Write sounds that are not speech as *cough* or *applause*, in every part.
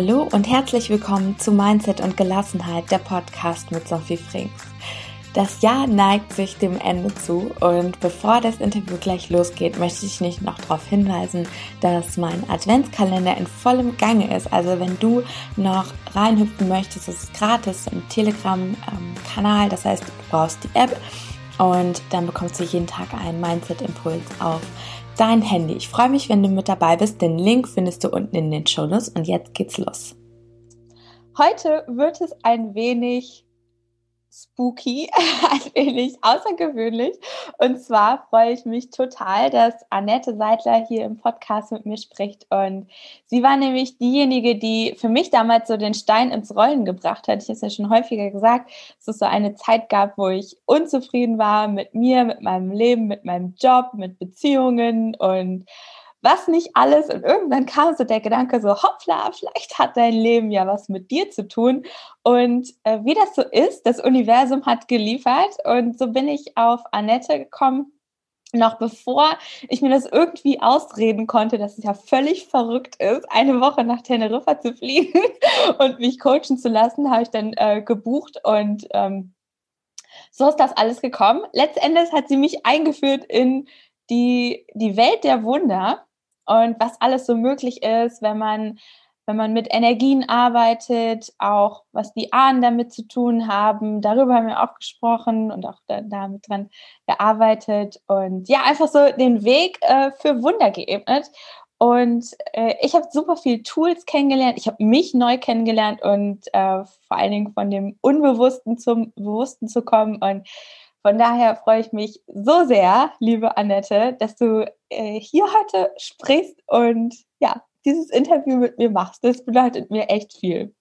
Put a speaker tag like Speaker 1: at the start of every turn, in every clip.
Speaker 1: Hallo und herzlich willkommen zu Mindset und Gelassenheit, der Podcast mit Sophie Frings. Das Jahr neigt sich dem Ende zu und bevor das Interview gleich losgeht, möchte ich nicht noch darauf hinweisen, dass mein Adventskalender in vollem Gange ist. Also wenn du noch reinhüpfen möchtest, ist es gratis im Telegram-Kanal. Das heißt, du brauchst die App und dann bekommst du jeden Tag einen Mindset-Impuls auf dein Handy. Ich freue mich, wenn du mit dabei bist. Den Link findest du unten in den Shownotes und jetzt geht's los. Heute wird es ein wenig spooky, *laughs* ein wenig außergewöhnlich. Und zwar freue ich mich total, dass Annette Seidler hier im Podcast mit mir spricht. Und sie war nämlich diejenige, die für mich damals so den Stein ins Rollen gebracht hat. Ich habe es ja schon häufiger gesagt, dass es so eine Zeit gab, wo ich unzufrieden war mit mir, mit meinem Leben, mit meinem Job, mit Beziehungen und was nicht alles. Und irgendwann kam so der Gedanke so, hoppla, vielleicht hat dein Leben ja was mit dir zu tun. Und äh, wie das so ist, das Universum hat geliefert. Und so bin ich auf Annette gekommen, noch bevor ich mir das irgendwie ausreden konnte, dass es ja völlig verrückt ist, eine Woche nach Teneriffa zu fliegen *laughs* und mich coachen zu lassen, habe ich dann äh, gebucht und ähm, so ist das alles gekommen. Letztendlich hat sie mich eingeführt in die, die Welt der Wunder und was alles so möglich ist, wenn man wenn man mit Energien arbeitet, auch was die Ahnen damit zu tun haben. Darüber haben wir auch gesprochen und auch da, damit dran gearbeitet und ja, einfach so den Weg äh, für Wunder geebnet. Und äh, ich habe super viel Tools kennengelernt. Ich habe mich neu kennengelernt und äh, vor allen Dingen von dem Unbewussten zum Bewussten zu kommen. Und von daher freue ich mich so sehr, liebe Annette, dass du äh, hier heute sprichst und ja, dieses Interview mit mir machst. Das bedeutet mir echt viel.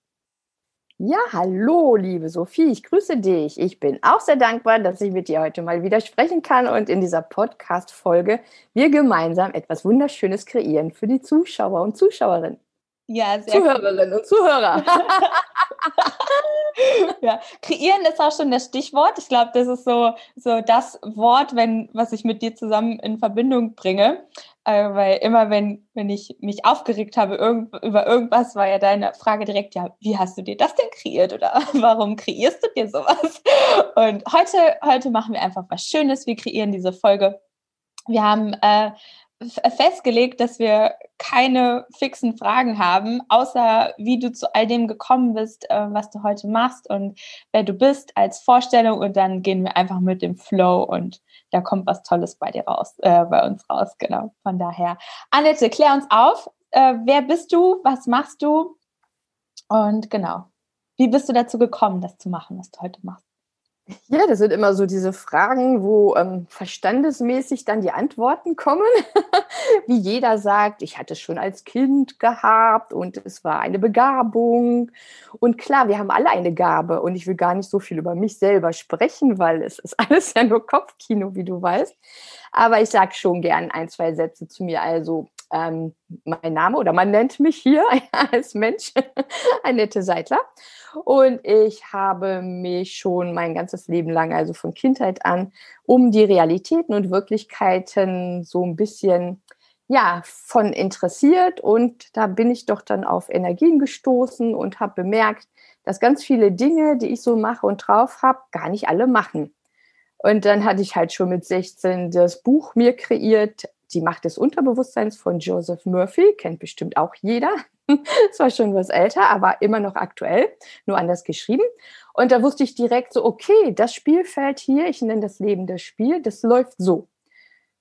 Speaker 2: Ja, hallo, liebe Sophie, ich grüße dich. Ich bin auch sehr dankbar, dass ich mit dir heute mal wieder sprechen kann und in dieser Podcast-Folge wir gemeinsam etwas Wunderschönes kreieren für die Zuschauer und Zuschauerinnen.
Speaker 1: Ja, sehr Zuhörerinnen cool. und Zuhörer. *laughs* ja, kreieren ist auch schon das Stichwort. Ich glaube, das ist so, so das Wort, wenn, was ich mit dir zusammen in Verbindung bringe. Äh, weil immer, wenn, wenn ich mich aufgeregt habe irgend, über irgendwas, war ja deine Frage direkt, ja, wie hast du dir das denn kreiert oder *laughs* warum kreierst du dir sowas? Und heute, heute machen wir einfach was Schönes. Wir kreieren diese Folge. Wir haben äh, festgelegt, dass wir keine fixen Fragen haben, außer wie du zu all dem gekommen bist, äh, was du heute machst und wer du bist als Vorstellung. Und dann gehen wir einfach mit dem Flow und da kommt was Tolles bei dir raus, äh, bei uns raus. Genau. Von daher, Annette, klär uns auf. Äh, wer bist du? Was machst du? Und genau, wie bist du dazu gekommen, das zu machen, was du heute machst?
Speaker 2: Ja, das sind immer so diese Fragen, wo ähm, verstandesmäßig dann die Antworten kommen. *laughs* Wie jeder sagt, ich hatte es schon als Kind gehabt und es war eine Begabung. Und klar, wir haben alle eine Gabe und ich will gar nicht so viel über mich selber sprechen, weil es ist *laughs* alles ja nur Kopfkino, wie du weißt. Aber ich sage schon gern ein, zwei Sätze zu mir. Also ähm, mein Name oder man nennt mich hier *laughs* als Mensch Annette Seidler. Und ich habe mich schon mein ganzes Leben lang, also von Kindheit an, um die Realitäten und Wirklichkeiten so ein bisschen ja, von interessiert und da bin ich doch dann auf Energien gestoßen und habe bemerkt, dass ganz viele Dinge, die ich so mache und drauf habe, gar nicht alle machen. Und dann hatte ich halt schon mit 16 das Buch mir kreiert, Die Macht des Unterbewusstseins von Joseph Murphy, kennt bestimmt auch jeder. *laughs* Es war schon was älter, aber immer noch aktuell, nur anders geschrieben. Und da wusste ich direkt so, okay, das Spielfeld hier, ich nenne das Leben das Spiel, das läuft so.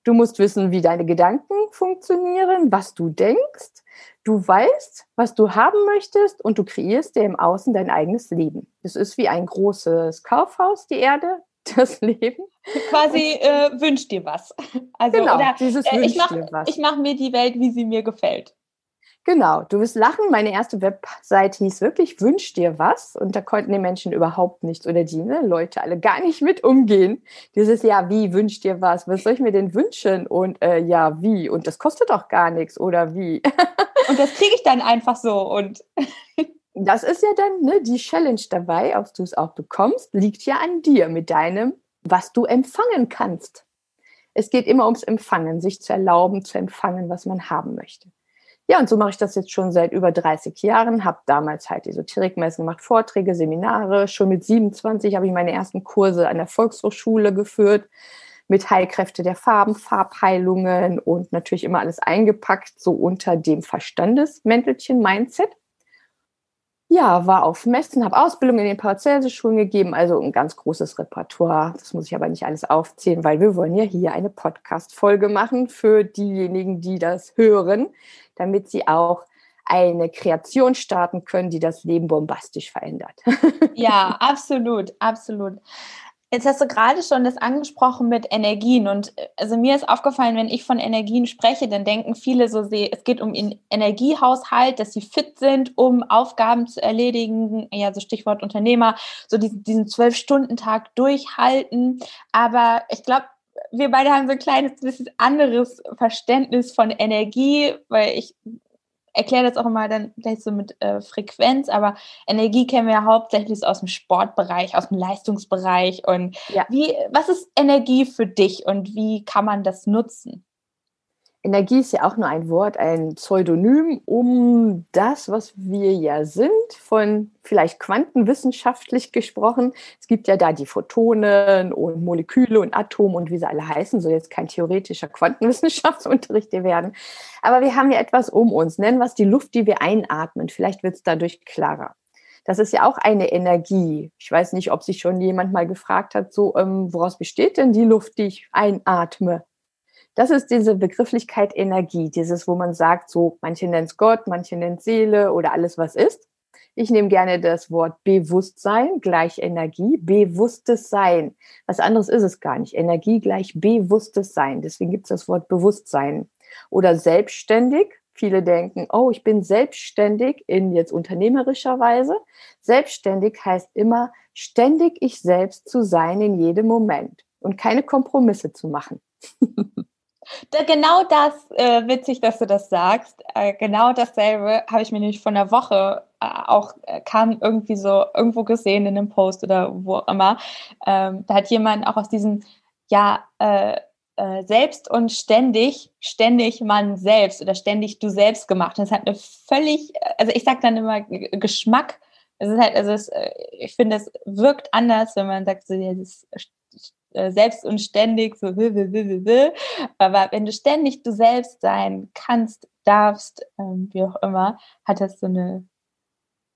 Speaker 2: Du musst wissen, wie deine Gedanken funktionieren, was du denkst. Du weißt, was du haben möchtest und du kreierst dir im Außen dein eigenes Leben. Das ist wie ein großes Kaufhaus, die Erde, *laughs* das Leben.
Speaker 1: Quasi äh, wünsch dir was. *laughs* Also, genau, oder, dieses äh, ich mache mach mir die Welt, wie sie mir gefällt.
Speaker 2: Genau, du wirst lachen. Meine erste Webseite hieß wirklich Wünsch dir was. Und da konnten die Menschen überhaupt nichts oder die ne, Leute alle gar nicht mit umgehen. Dieses Ja, wie wünsch dir was? Was soll ich mir denn wünschen? Und äh, ja, wie? Und das kostet doch gar nichts oder wie? *laughs*
Speaker 1: und das kriege ich dann einfach so. Und
Speaker 2: das ist ja dann ne, die Challenge dabei, ob du es auch bekommst, liegt ja an dir mit deinem, was du empfangen kannst. Es geht immer ums Empfangen, sich zu erlauben, zu empfangen, was man haben möchte. Ja, und so mache ich das jetzt schon seit über 30 Jahren, habe damals halt Esoterikmessen gemacht, Vorträge, Seminare. Schon mit 27 habe ich meine ersten Kurse an der Volkshochschule geführt mit Heilkräfte der Farben, Farbheilungen und natürlich immer alles eingepackt, so unter dem Verstandesmäntelchen Mindset. Ja, war auf Messen, habe Ausbildung in den Paracelsus-Schulen gegeben, also ein ganz großes Repertoire. Das muss ich aber nicht alles aufzählen, weil wir wollen ja hier eine Podcast-Folge machen für diejenigen, die das hören, damit sie auch eine Kreation starten können, die das Leben bombastisch verändert. *laughs*
Speaker 1: Ja, absolut, absolut. Jetzt hast du gerade schon das angesprochen mit Energien und äh, also mir ist aufgefallen, wenn ich von Energien spreche, dann denken viele so, es geht um den Energiehaushalt, dass sie fit sind, um Aufgaben zu erledigen, ja, so Stichwort Unternehmer, so diesen Zwölf-Stunden-Tag durchhalten. Aber ich glaube, wir beide haben so ein kleines bisschen anderes Verständnis von Energie, weil ich erkläre das auch immer dann gleich so mit äh, Frequenz, aber Energie kennen wir ja hauptsächlich aus dem Sportbereich, aus dem Leistungsbereich. Und ja. wie, was ist Energie für dich und wie kann man das nutzen?
Speaker 2: Energie ist ja auch nur ein Wort, ein Pseudonym, um das, was wir ja sind, von vielleicht quantenwissenschaftlich gesprochen. Es gibt ja da die Photonen und Moleküle und Atome und wie sie alle heißen, soll jetzt kein theoretischer Quantenwissenschaftsunterricht werden. Aber wir haben ja etwas um uns, nennen wir es die Luft, die wir einatmen. Vielleicht wird es dadurch klarer. Das ist ja auch eine Energie. Ich weiß nicht, ob sich schon jemand mal gefragt hat, so, ähm, woraus besteht denn die Luft, die ich einatme? Das ist diese Begrifflichkeit Energie, dieses, wo man sagt, so, manche nennen es Gott, manche nennen Seele oder alles, was ist. Ich nehme gerne das Wort Bewusstsein gleich Energie, bewusstes Sein. Was anderes ist es gar nicht. Energie gleich bewusstes Sein. Deswegen gibt es das Wort Bewusstsein. Oder selbstständig. Viele denken, oh, ich bin selbstständig in jetzt unternehmerischer Weise. Selbstständig heißt immer, ständig ich selbst zu sein in jedem Moment und keine Kompromisse zu machen. *laughs*
Speaker 1: Da, genau das, äh, witzig, dass du das sagst. Äh, genau dasselbe habe ich mir nämlich von der Woche äh, auch, äh, kam irgendwie so irgendwo gesehen in einem Post oder wo auch immer. Ähm, da hat jemand auch aus diesem, ja, äh, äh, selbst und ständig, ständig man selbst oder ständig du selbst gemacht. Das hat eine völlig, also ich sage dann immer Geschmack. Es ist halt, also es, ich finde, es wirkt anders, wenn man sagt, so, ja, das selbst und ständig so will, will, will, will, will. Aber wenn du ständig du selbst sein kannst, darfst, ähm, wie auch immer, hat das so eine,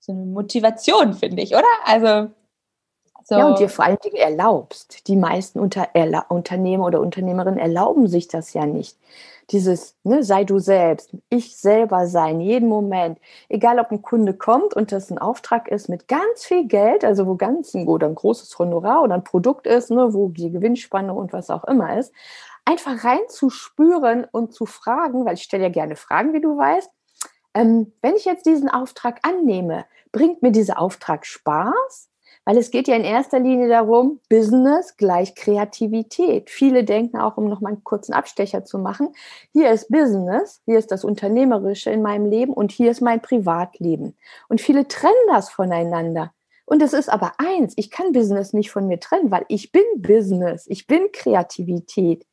Speaker 1: so eine Motivation, finde ich, oder? Also
Speaker 2: so. Ja, und dir vor allen Dingen erlaubst. Die meisten Unter Erla Unternehmer oder Unternehmerinnen erlauben sich das ja nicht. Dieses, ne, sei du selbst, ich selber sein, jeden Moment. Egal, ob ein Kunde kommt und das ein Auftrag ist mit ganz viel Geld, also wo ganz ein, oder ein großes Honorar oder ein Produkt ist, ne, wo die Gewinnspanne und was auch immer ist, einfach reinzuspüren und zu fragen, weil ich stelle ja gerne Fragen, wie du weißt. Ähm, wenn ich jetzt diesen Auftrag annehme, bringt mir dieser Auftrag Spaß? Weil es geht ja in erster Linie darum, Business gleich Kreativität. Viele denken auch, um noch mal einen kurzen Abstecher zu machen, hier ist Business, hier ist das Unternehmerische in meinem Leben und hier ist mein Privatleben. Und viele trennen das voneinander. Und es ist aber eins, ich kann Business nicht von mir trennen, weil ich bin Business, ich bin Kreativität.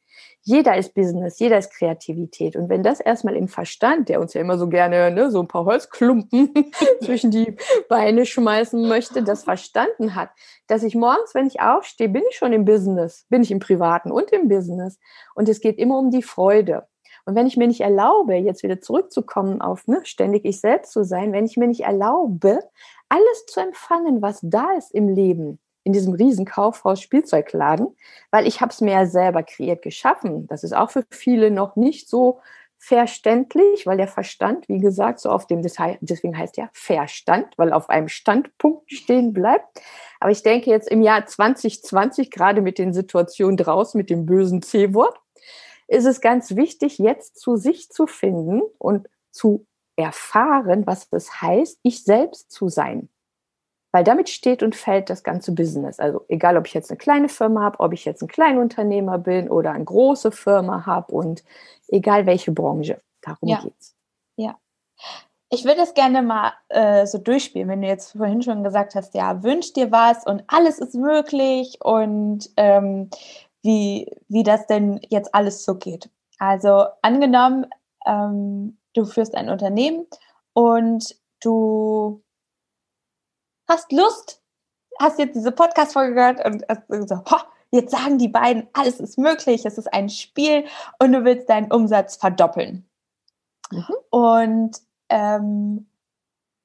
Speaker 2: Jeder ist Business, jeder ist Kreativität. Und wenn das erstmal im Verstand, der uns ja immer so gerne ne, so ein paar Holzklumpen *laughs* zwischen die Beine schmeißen möchte, das verstanden hat, dass ich morgens, wenn ich aufstehe, bin ich schon im Business, bin ich im Privaten und im Business. Und es geht immer um die Freude. Und wenn ich mir nicht erlaube, jetzt wieder zurückzukommen auf ne, ständig ich selbst zu sein, wenn ich mir nicht erlaube, alles zu empfangen, was da ist im Leben, in diesem riesen Kaufhaus Spielzeugladen, weil ich habe es mir ja selber kreiert geschaffen. Das ist auch für viele noch nicht so verständlich, weil der Verstand, wie gesagt, so auf dem, deswegen heißt ja Verstand, weil auf einem Standpunkt stehen bleibt. Aber ich denke jetzt im Jahr 2020, gerade mit den Situationen draußen, mit dem bösen C-Wort, ist es ganz wichtig, jetzt zu sich zu finden und zu erfahren, was es heißt, ich selbst zu sein. Weil damit steht und fällt das ganze Business. Also egal, ob ich jetzt eine kleine Firma habe, ob ich jetzt ein Kleinunternehmer bin oder eine große Firma habe und egal welche Branche. Darum ja. geht's.
Speaker 1: Ja. Ich würde das gerne mal äh, so durchspielen, wenn du jetzt vorhin schon gesagt hast, ja, wünsch dir was und alles ist möglich und ähm, wie, wie das denn jetzt alles so geht. Also angenommen, ähm, du führst ein Unternehmen und du hast Lust, hast jetzt diese Podcast-Folge gehört und hast so, jetzt sagen die beiden, alles ist möglich, es ist ein Spiel und du willst deinen Umsatz verdoppeln. Mhm. Und ähm,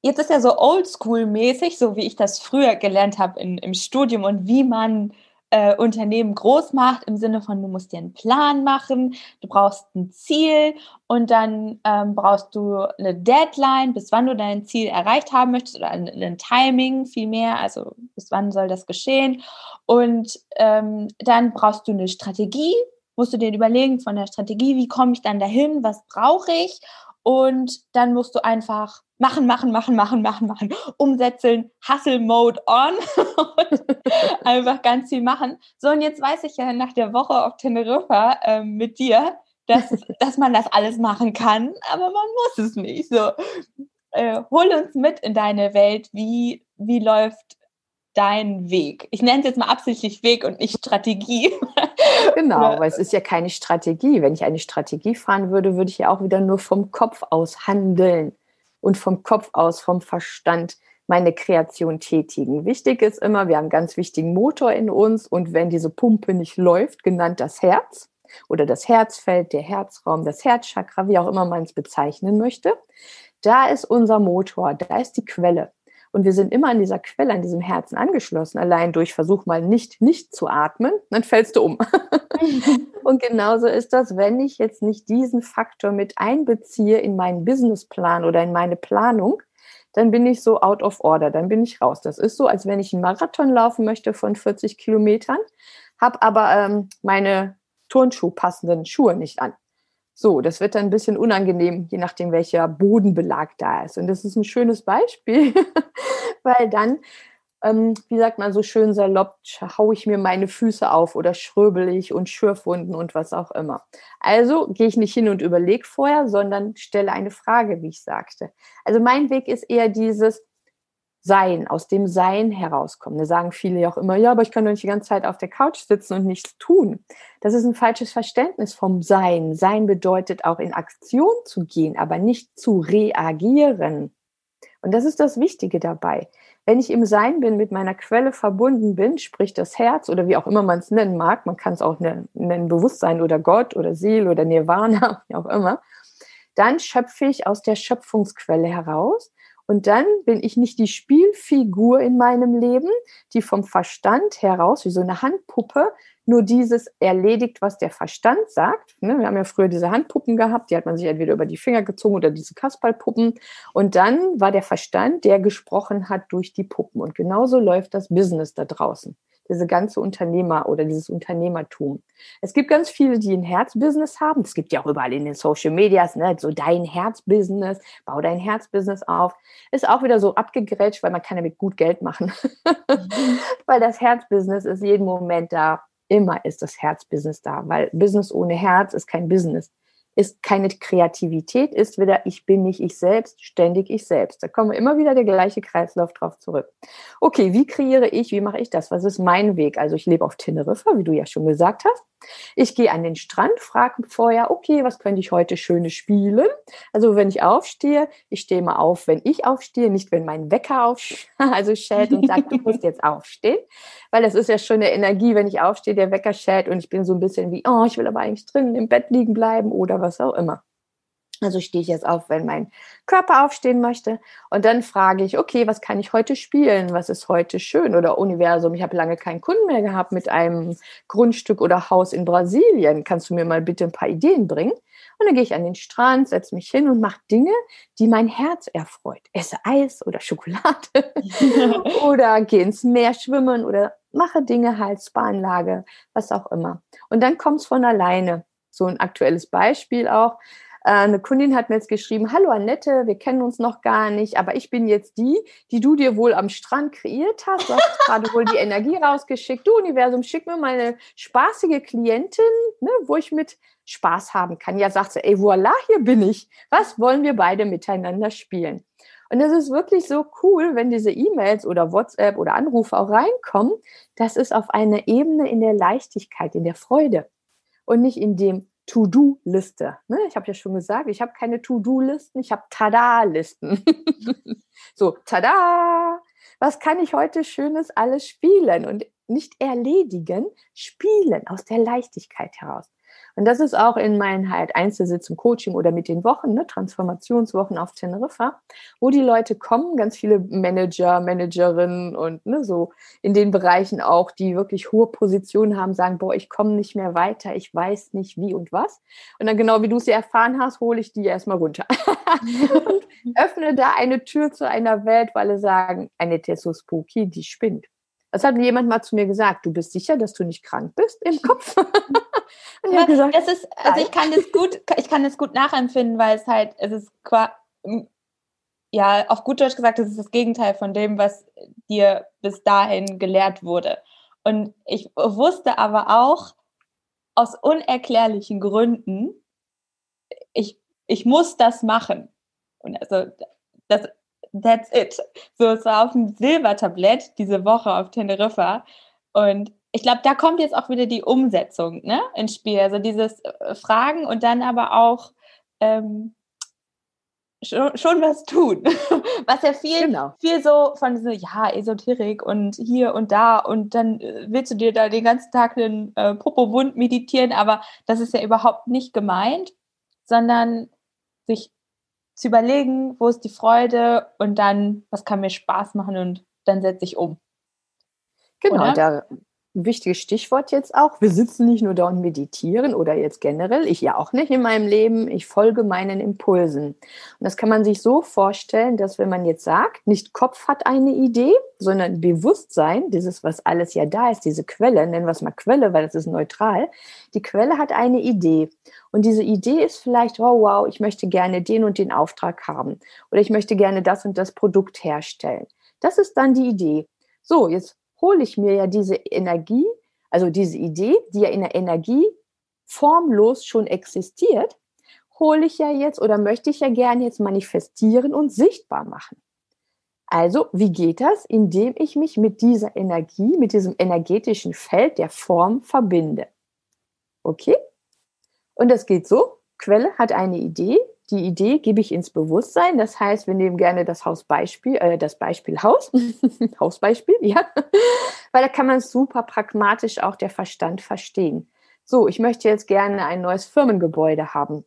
Speaker 1: jetzt ist ja so oldschool-mäßig, so wie ich das früher gelernt habe im Studium und wie man äh, Unternehmen groß macht, im Sinne von, du musst dir einen Plan machen, du brauchst ein Ziel und dann ähm, brauchst du eine Deadline, bis wann du dein Ziel erreicht haben möchtest oder ein, ein Timing vielmehr, also bis wann soll das geschehen. Und ähm, dann brauchst du eine Strategie, musst du dir überlegen von der Strategie, wie komme ich dann dahin, was brauche ich und dann musst du einfach machen, machen, machen, machen, machen, machen, umsetzen, Hustle Mode on *laughs* und einfach ganz viel machen. So, und jetzt weiß ich ja nach der Woche auf Teneriffa äh, mit dir, dass, *laughs* dass man das alles machen kann, aber man muss es nicht. So, äh, hol uns mit in deine Welt. Wie, wie läuft dein Weg? Ich nenne es jetzt mal absichtlich Weg und nicht Strategie. *laughs*
Speaker 2: Genau, weil es ist ja keine Strategie. Wenn ich eine Strategie fahren würde, würde ich ja auch wieder nur vom Kopf aus handeln und vom Kopf aus, vom Verstand meine Kreation tätigen. Wichtig ist immer, wir haben einen ganz wichtigen Motor in uns und wenn diese Pumpe nicht läuft, genannt das Herz oder das Herzfeld, der Herzraum, das Herzchakra, wie auch immer man es bezeichnen möchte, da ist unser Motor, da ist die Quelle. Und wir sind immer an dieser Quelle, an diesem Herzen angeschlossen. Allein durch Versuch mal nicht, nicht zu atmen, dann fällst du um. *laughs* und genauso ist das, wenn ich jetzt nicht diesen Faktor mit einbeziehe in meinen Businessplan oder in meine Planung, dann bin ich so out of order, dann bin ich raus. Das ist so, als wenn ich einen Marathon laufen möchte von 40 Kilometern, habe aber ähm, meine Turnschuh passenden Schuhe nicht an. So, das wird dann ein bisschen unangenehm, je nachdem, welcher Bodenbelag da ist. Und das ist ein schönes Beispiel, *laughs* weil dann, ähm, wie sagt man so schön salopp, haue ich mir meine Füße auf oder schröbel ich und Schürfwunden und was auch immer. Also gehe ich nicht hin und überlege vorher, sondern stelle eine Frage, wie ich sagte. Also mein Weg ist eher dieses, sein, aus dem Sein herauskommen. Da sagen viele ja auch immer, ja, aber ich kann doch nicht die ganze Zeit auf der Couch sitzen und nichts tun. Das ist ein falsches Verständnis vom Sein. Sein bedeutet auch in Aktion zu gehen, aber nicht zu reagieren. Und das ist das Wichtige dabei. Wenn ich im Sein bin, mit meiner Quelle verbunden bin, sprich das Herz oder wie auch immer man es nennen mag, man kann es auch nennen Bewusstsein oder Gott oder Seele oder Nirvana, *laughs* wie auch immer, dann schöpfe ich aus der Schöpfungsquelle heraus und dann bin ich nicht die Spielfigur in meinem Leben, die vom Verstand heraus, wie so eine Handpuppe, nur dieses erledigt, was der Verstand sagt. Ne, wir haben ja früher diese Handpuppen gehabt, die hat man sich entweder über die Finger gezogen oder diese Kasperlpuppen. Und dann war der Verstand, der gesprochen hat durch die Puppen. Und genauso läuft das Business da draußen diese ganze Unternehmer oder dieses Unternehmertum. Es gibt ganz viele, die ein Herzbusiness haben. Es gibt ja auch überall in den Social Medias, ne, so dein Herzbusiness, bau dein Herzbusiness auf. Ist auch wieder so abgegrätscht, weil man kann damit gut Geld machen. Mhm. *laughs* weil das Herzbusiness ist jeden Moment da. Immer ist das Herzbusiness da, weil Business ohne Herz ist kein Business ist keine Kreativität, ist wieder ich bin nicht ich selbst, ständig ich selbst. Da kommen immer wieder der gleiche Kreislauf drauf zurück. Okay, wie kreiere ich, wie mache ich das? Was ist mein Weg? Also ich lebe auf Teneriffa, wie du ja schon gesagt hast. Ich gehe an den Strand, frage vorher, okay, was könnte ich heute schönes spielen? Also wenn ich aufstehe, ich stehe mal auf, wenn ich aufstehe, nicht wenn mein Wecker auf, *laughs* also schält und sagt, du musst jetzt aufstehen, weil das ist ja schon eine Energie, wenn ich aufstehe, der Wecker schält und ich bin so ein bisschen wie, oh, ich will aber eigentlich drin im Bett liegen bleiben oder was auch immer. Also stehe ich jetzt auf, wenn mein Körper aufstehen möchte. Und dann frage ich, okay, was kann ich heute spielen? Was ist heute schön? Oder Universum, ich habe lange keinen Kunden mehr gehabt mit einem Grundstück oder Haus in Brasilien. Kannst du mir mal bitte ein paar Ideen bringen? Und dann gehe ich an den Strand, setze mich hin und mache Dinge, die mein Herz erfreut. Esse Eis oder Schokolade *laughs* oder gehe ins Meer schwimmen oder mache Dinge halt, Spa-Anlage, was auch immer. Und dann kommt es von alleine. So ein aktuelles Beispiel auch. Äh, eine Kundin hat mir jetzt geschrieben, hallo Annette, wir kennen uns noch gar nicht, aber ich bin jetzt die, die du dir wohl am Strand kreiert hast. Du hast *laughs* gerade wohl die Energie rausgeschickt. Du Universum, schick mir mal eine spaßige Klientin, ne, wo ich mit Spaß haben kann. Ja, sagt sie, ey, voila, hier bin ich. Was wollen wir beide miteinander spielen? Und es ist wirklich so cool, wenn diese E-Mails oder WhatsApp oder Anrufe auch reinkommen. Das ist auf einer Ebene in der Leichtigkeit, in der Freude und nicht in dem To-Do-Liste. Ne? Ich habe ja schon gesagt, ich habe keine To-Do-Listen, ich habe Tada-Listen. *laughs* so, Tada! Was kann ich heute Schönes alles spielen und nicht erledigen, spielen aus der Leichtigkeit heraus. Und das ist auch in meinen halt Einzelsitzungen, Coaching oder mit den Wochen, ne, Transformationswochen auf Teneriffa, wo die Leute kommen, ganz viele Manager, Managerinnen und ne, so in den Bereichen auch, die wirklich hohe Positionen haben, sagen, boah, ich komme nicht mehr weiter, ich weiß nicht wie und was. Und dann genau wie du es ja erfahren hast, hole ich die erstmal runter. *laughs* und *laughs* öffne da eine Tür zu einer Welt, weil alle sagen, eine so spooky, die spinnt. Das hat jemand mal zu mir gesagt, du bist sicher, dass du nicht krank bist im *laughs* Kopf? *laughs*
Speaker 1: Und ich gesagt, das ist, also ich kann das gut, *laughs* ich kann das gut nachempfinden, weil es halt, es ist ja, auf gut Deutsch gesagt, es ist das Gegenteil von dem, was dir bis dahin gelehrt wurde. Und ich wusste aber auch aus unerklärlichen Gründen, ich, ich muss das machen. Und also, das, that's it. So, es war auf dem Silbertablett diese Woche auf Teneriffa. Und ich glaube, da kommt jetzt auch wieder die Umsetzung ne, ins Spiel. Also dieses äh, Fragen und dann aber auch ähm, schon, schon, was tun. *laughs* was ja viel, genau. viel so von dieser, ja, Esoterik und hier und da und dann äh, willst du dir da den ganzen Tag den äh, Popo-Wund meditieren, aber das ist ja überhaupt nicht gemeint, sondern sich zu überlegen, wo ist die Freude und dann, was kann mir Spaß machen und dann setze ich um.
Speaker 2: Genau, da wichtiges Stichwort jetzt auch. Wir sitzen nicht nur da und meditieren oder jetzt generell, ich ja auch nicht in meinem Leben, ich folge meinen Impulsen. Und das kann man sich so vorstellen, dass wenn man jetzt sagt, nicht Kopf hat eine Idee, sondern Bewusstsein, dieses, was alles ja da ist, diese Quelle, nennen wir es mal Quelle, weil das ist neutral, die Quelle hat eine Idee. Und diese Idee ist vielleicht, oh wow, ich möchte gerne den und den Auftrag haben oder ich möchte gerne das und das Produkt herstellen. Das ist dann die Idee. So, jetzt hole ich mir ja diese Energie, also diese Idee, die ja in der Energie formlos schon existiert, hole ich ja jetzt oder möchte ich ja gerne jetzt manifestieren und sichtbar machen. Also, wie geht das? Indem ich mich mit dieser Energie, mit diesem energetischen Feld der Form verbinde. Okay? Und das geht so. Quelle hat eine Idee, die Idee gebe ich ins Bewusstsein. Das heißt, wir nehmen gerne das Hausbeispiel, äh, das Beispiel Haus, *laughs* Hausbeispiel, ja, weil da kann man super pragmatisch auch der Verstand verstehen. So, ich möchte jetzt gerne ein neues Firmengebäude haben.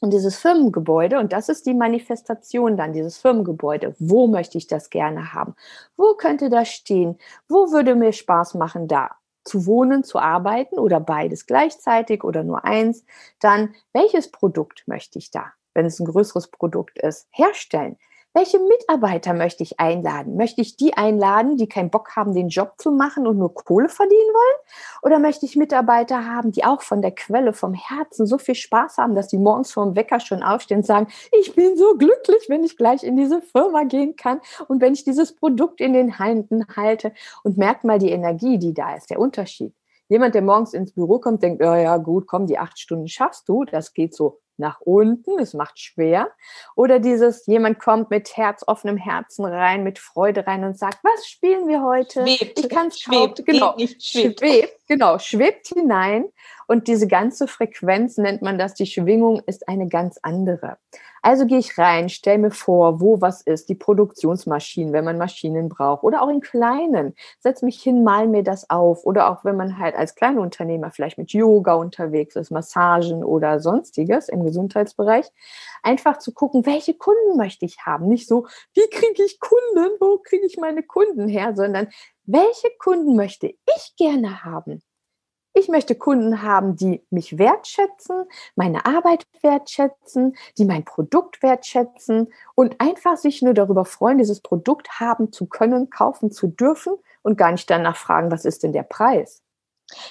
Speaker 2: Und dieses Firmengebäude, und das ist die Manifestation dann, dieses Firmengebäude, wo möchte ich das gerne haben? Wo könnte das stehen? Wo würde mir Spaß machen da? Zu wohnen, zu arbeiten oder beides gleichzeitig oder nur eins, dann welches Produkt möchte ich da, wenn es ein größeres Produkt ist, herstellen? Welche Mitarbeiter möchte ich einladen? Möchte ich die einladen, die keinen Bock haben, den Job zu machen und nur Kohle verdienen wollen? Oder möchte ich Mitarbeiter haben, die auch von der Quelle, vom Herzen so viel Spaß haben, dass die morgens vorm Wecker schon aufstehen und sagen, ich bin so glücklich, wenn ich gleich in diese Firma gehen kann und wenn ich dieses Produkt in den Händen halte und merkt mal die Energie, die da ist, der Unterschied. Jemand, der morgens ins Büro kommt, denkt, ja, ja, gut, komm, die acht Stunden schaffst du. Das geht so nach unten, es macht schwer. Oder dieses, jemand kommt mit Herz, offenem Herzen rein, mit Freude rein und sagt, was spielen wir heute?
Speaker 1: Schwebt.
Speaker 2: Ich kann
Speaker 1: es schwebt,
Speaker 2: genau, nicht schwebt. schwebt, genau, schwebt hinein. Und diese ganze Frequenz nennt man das, die Schwingung ist eine ganz andere. Also gehe ich rein, stelle mir vor, wo was ist, die Produktionsmaschinen, wenn man Maschinen braucht oder auch in kleinen. Setz mich hin, mal mir das auf. Oder auch wenn man halt als Kleinunternehmer vielleicht mit Yoga unterwegs ist, Massagen oder sonstiges im Gesundheitsbereich. Einfach zu gucken, welche Kunden möchte ich haben. Nicht so, wie kriege ich Kunden, wo kriege ich meine Kunden her, sondern welche Kunden möchte ich gerne haben? Ich möchte Kunden haben, die mich wertschätzen, meine Arbeit wertschätzen, die mein Produkt wertschätzen und einfach sich nur darüber freuen, dieses Produkt haben zu können, kaufen zu dürfen und gar nicht danach fragen, was ist denn der Preis.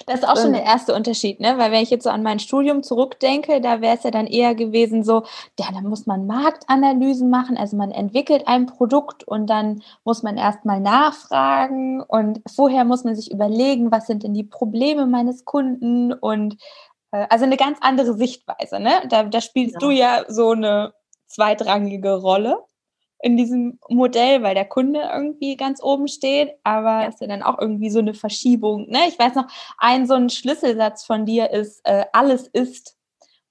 Speaker 1: Das ist auch schon der erste Unterschied, ne? Weil wenn ich jetzt so an mein Studium zurückdenke, da wäre es ja dann eher gewesen so, ja, dann muss man Marktanalysen machen, also man entwickelt ein Produkt und dann muss man erstmal nachfragen und vorher muss man sich überlegen, was sind denn die Probleme meines Kunden und äh, also eine ganz andere Sichtweise, ne? Da, da spielst ja. du ja so eine zweitrangige Rolle in diesem Modell, weil der Kunde irgendwie ganz oben steht, aber ja. ist ja dann auch irgendwie so eine Verschiebung. Ne? Ich weiß noch, ein so ein Schlüsselsatz von dir ist, äh, alles ist,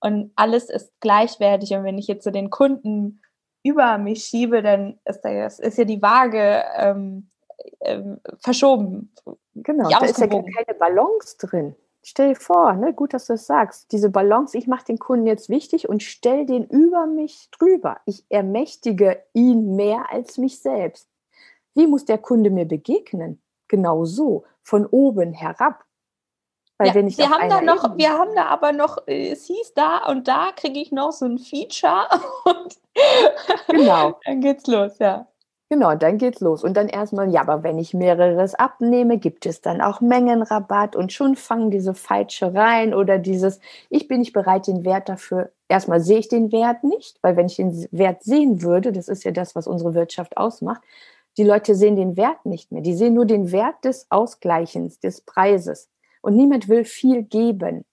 Speaker 1: und alles ist gleichwertig. Und wenn ich jetzt so den Kunden über mich schiebe, dann ist, das, ist ja die Waage ähm, ähm, verschoben.
Speaker 2: Genau, da ist ja keine Balance drin. Stell dir vor, ne, gut, dass du das sagst, diese Balance, ich mache den Kunden jetzt wichtig und stell den über mich drüber. Ich ermächtige ihn mehr als mich selbst. Wie muss der Kunde mir begegnen? Genau so, von oben herab.
Speaker 1: Weil ja, wenn ich wir haben da noch, Ebene wir haben da aber noch, es hieß da und da kriege ich noch so ein Feature *laughs* und genau. *laughs* dann geht's los, ja.
Speaker 2: Genau, dann geht's los. Und dann erstmal, ja, aber wenn ich mehreres abnehme, gibt es dann auch Mengenrabatt und schon fangen diese Feitschereien oder dieses, ich bin nicht bereit, den Wert dafür, erstmal sehe ich den Wert nicht, weil wenn ich den Wert sehen würde, das ist ja das, was unsere Wirtschaft ausmacht, die Leute sehen den Wert nicht mehr. Die sehen nur den Wert des Ausgleichens, des Preises und niemand will viel geben.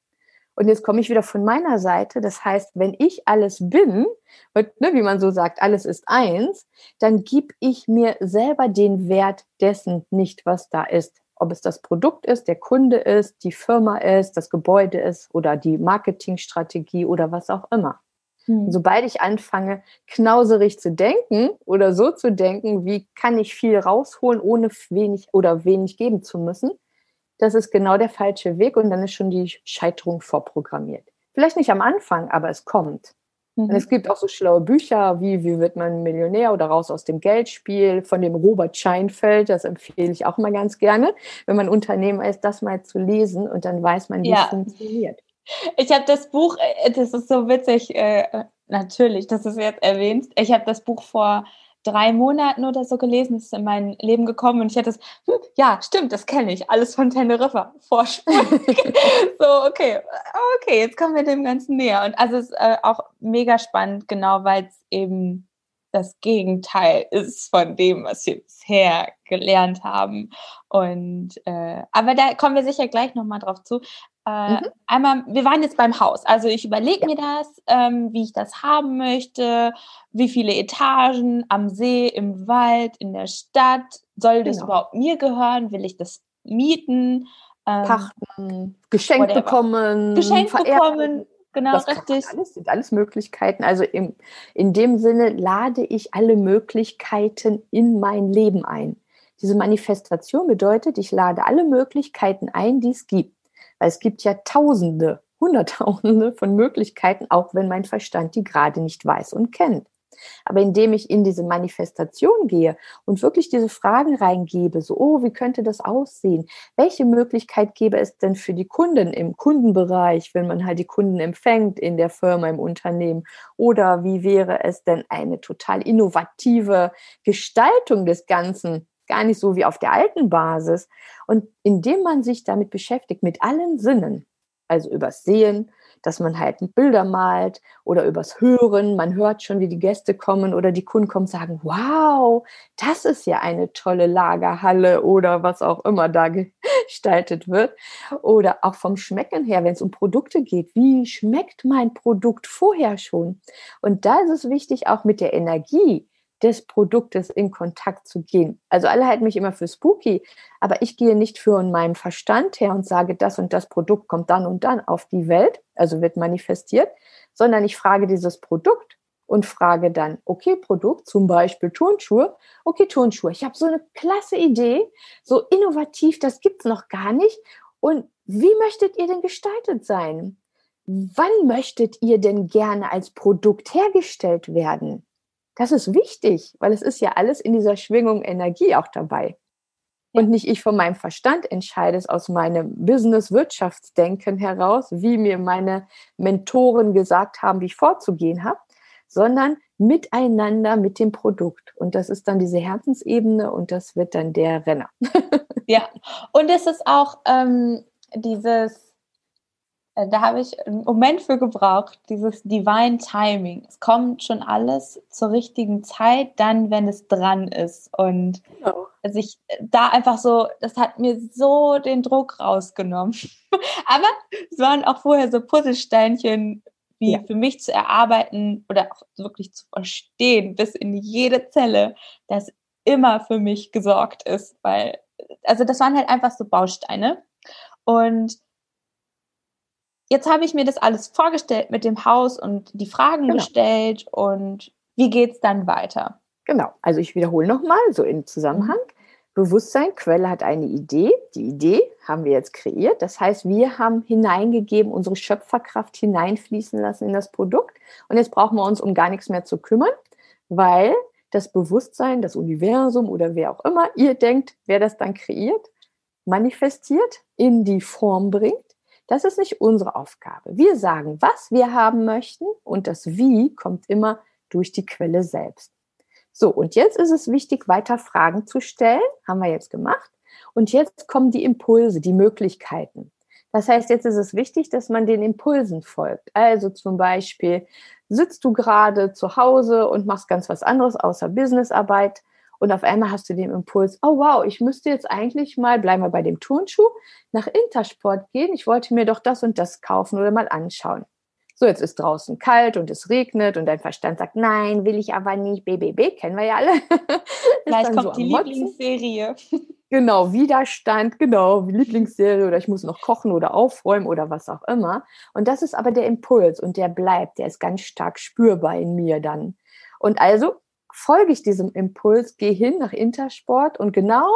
Speaker 2: Und jetzt komme ich wieder von meiner Seite. Das heißt, wenn ich alles bin, und, ne, wie man so sagt, alles ist eins, dann gebe ich mir selber den Wert dessen nicht, was da ist. Ob es das Produkt ist, der Kunde ist, die Firma ist, das Gebäude ist oder die Marketingstrategie oder was auch immer. Hm. Sobald ich anfange, knauserig zu denken oder so zu denken, wie kann ich viel rausholen, ohne wenig oder wenig geben zu müssen, das ist genau der falsche Weg und dann ist schon die Scheiterung vorprogrammiert. Vielleicht nicht am Anfang, aber es kommt. Mhm. Und es gibt auch so schlaue Bücher wie Wie wird man Millionär oder Raus aus dem Geldspiel von dem Robert Scheinfeld. Das empfehle ich auch mal ganz gerne, wenn man Unternehmer ist, das mal zu lesen und dann weiß man, wie ja. es funktioniert.
Speaker 1: Ich habe das Buch, äh, das ist so witzig, äh, natürlich, dass du es jetzt erwähnst. Ich habe das Buch vor drei Monaten oder so gelesen, ist in mein Leben gekommen und ich hätte es, hm, ja, stimmt, das kenne ich, alles von Teneriffa, *laughs* Vorsprung. *laughs* so, okay, okay, jetzt kommen wir dem Ganzen näher. Und also es ist äh, auch mega spannend, genau, weil es eben das Gegenteil ist von dem, was wir bisher gelernt haben. Und äh, aber da kommen wir sicher gleich nochmal drauf zu. Äh, mhm. Einmal, wir waren jetzt beim Haus. Also ich überlege ja. mir das, ähm, wie ich das haben möchte, wie viele Etagen am See, im Wald, in der Stadt. Soll das genau. überhaupt mir gehören? Will ich das mieten?
Speaker 2: Ähm, Pachten, geschenkt bekommen,
Speaker 1: geschenkt bekommen. Genau, das richtig.
Speaker 2: Alles sind alles Möglichkeiten. Also im, in dem Sinne lade ich alle Möglichkeiten in mein Leben ein. Diese Manifestation bedeutet, ich lade alle Möglichkeiten ein, die es gibt. Weil es gibt ja Tausende, Hunderttausende von Möglichkeiten, auch wenn mein Verstand die gerade nicht weiß und kennt. Aber indem ich in diese Manifestation gehe und wirklich diese Fragen reingebe, so, oh, wie könnte das aussehen? Welche Möglichkeit gäbe es denn für die Kunden im Kundenbereich, wenn man halt die Kunden empfängt in der Firma, im Unternehmen? Oder wie wäre es denn eine total innovative Gestaltung des Ganzen? Gar nicht so wie auf der alten Basis. Und indem man sich damit beschäftigt, mit allen Sinnen, also übers Sehen, dass man halt Bilder malt oder übers Hören, man hört schon, wie die Gäste kommen oder die Kunden kommen und sagen, wow, das ist ja eine tolle Lagerhalle oder was auch immer da *laughs* gestaltet wird. Oder auch vom Schmecken her, wenn es um Produkte geht, wie schmeckt mein Produkt vorher schon? Und da ist es wichtig, auch mit der Energie, des Produktes in Kontakt zu gehen. Also alle halten mich immer für spooky, aber ich gehe nicht für in meinem Verstand her und sage, das und das Produkt kommt dann und dann auf die Welt, also wird manifestiert, sondern ich frage dieses Produkt und frage dann, okay, Produkt, zum Beispiel Turnschuhe, okay, Turnschuhe, ich habe so eine klasse Idee, so innovativ, das gibt's noch gar nicht. Und wie möchtet ihr denn gestaltet sein? Wann möchtet ihr denn gerne als Produkt hergestellt werden? Das ist wichtig, weil es ist ja alles in dieser Schwingung Energie auch dabei. Und nicht ich von meinem Verstand entscheide es aus meinem Business-Wirtschaftsdenken heraus, wie mir meine Mentoren gesagt haben, wie ich vorzugehen habe, sondern miteinander mit dem Produkt. Und das ist dann diese Herzensebene und das wird dann der Renner. *laughs*
Speaker 1: ja, und es ist auch ähm, dieses da habe ich einen Moment für gebraucht, dieses Divine Timing. Es kommt schon alles zur richtigen Zeit, dann, wenn es dran ist. Und genau. also ich da einfach so, das hat mir so den Druck rausgenommen. *laughs* Aber es waren auch vorher so Puzzlesteinchen, wie ja. für mich zu erarbeiten oder auch wirklich zu verstehen, bis in jede Zelle, dass immer für mich gesorgt ist. Weil, also das waren halt einfach so Bausteine. Und jetzt habe ich mir das alles vorgestellt mit dem Haus und die Fragen genau. gestellt und wie geht es dann weiter?
Speaker 2: Genau, also ich wiederhole nochmal, so im Zusammenhang. Bewusstsein, Quelle hat eine Idee. Die Idee haben wir jetzt kreiert. Das heißt, wir haben hineingegeben, unsere Schöpferkraft hineinfließen lassen in das Produkt. Und jetzt brauchen wir uns um gar nichts mehr zu kümmern, weil das Bewusstsein, das Universum oder wer auch immer ihr denkt, wer das dann kreiert, manifestiert, in die Form bringt. Das ist nicht unsere Aufgabe. Wir sagen, was wir haben möchten und das Wie kommt immer durch die Quelle selbst. So, und jetzt ist es wichtig, weiter Fragen zu stellen. Haben wir jetzt gemacht. Und jetzt kommen die Impulse, die Möglichkeiten. Das heißt, jetzt ist es wichtig, dass man den Impulsen folgt. Also zum Beispiel sitzt du gerade zu Hause und machst ganz was anderes außer Businessarbeit und auf einmal hast du den Impuls, oh wow, ich müsste jetzt eigentlich mal, bleiben wir bei dem Turnschuh, nach Intersport gehen. Ich wollte mir doch das und das kaufen oder mal anschauen so, jetzt ist draußen kalt und es regnet und dein Verstand sagt, nein, will ich aber nicht, BBB, kennen wir ja alle. *laughs*
Speaker 1: Gleich kommt so die Lieblingsserie. *laughs*
Speaker 2: Genau, Widerstand, genau, Lieblingsserie oder ich muss noch kochen oder aufräumen oder was auch immer. Und das ist aber der Impuls und der bleibt, der ist ganz stark spürbar in mir dann. Und also folge ich diesem Impuls, gehe hin nach Intersport und genau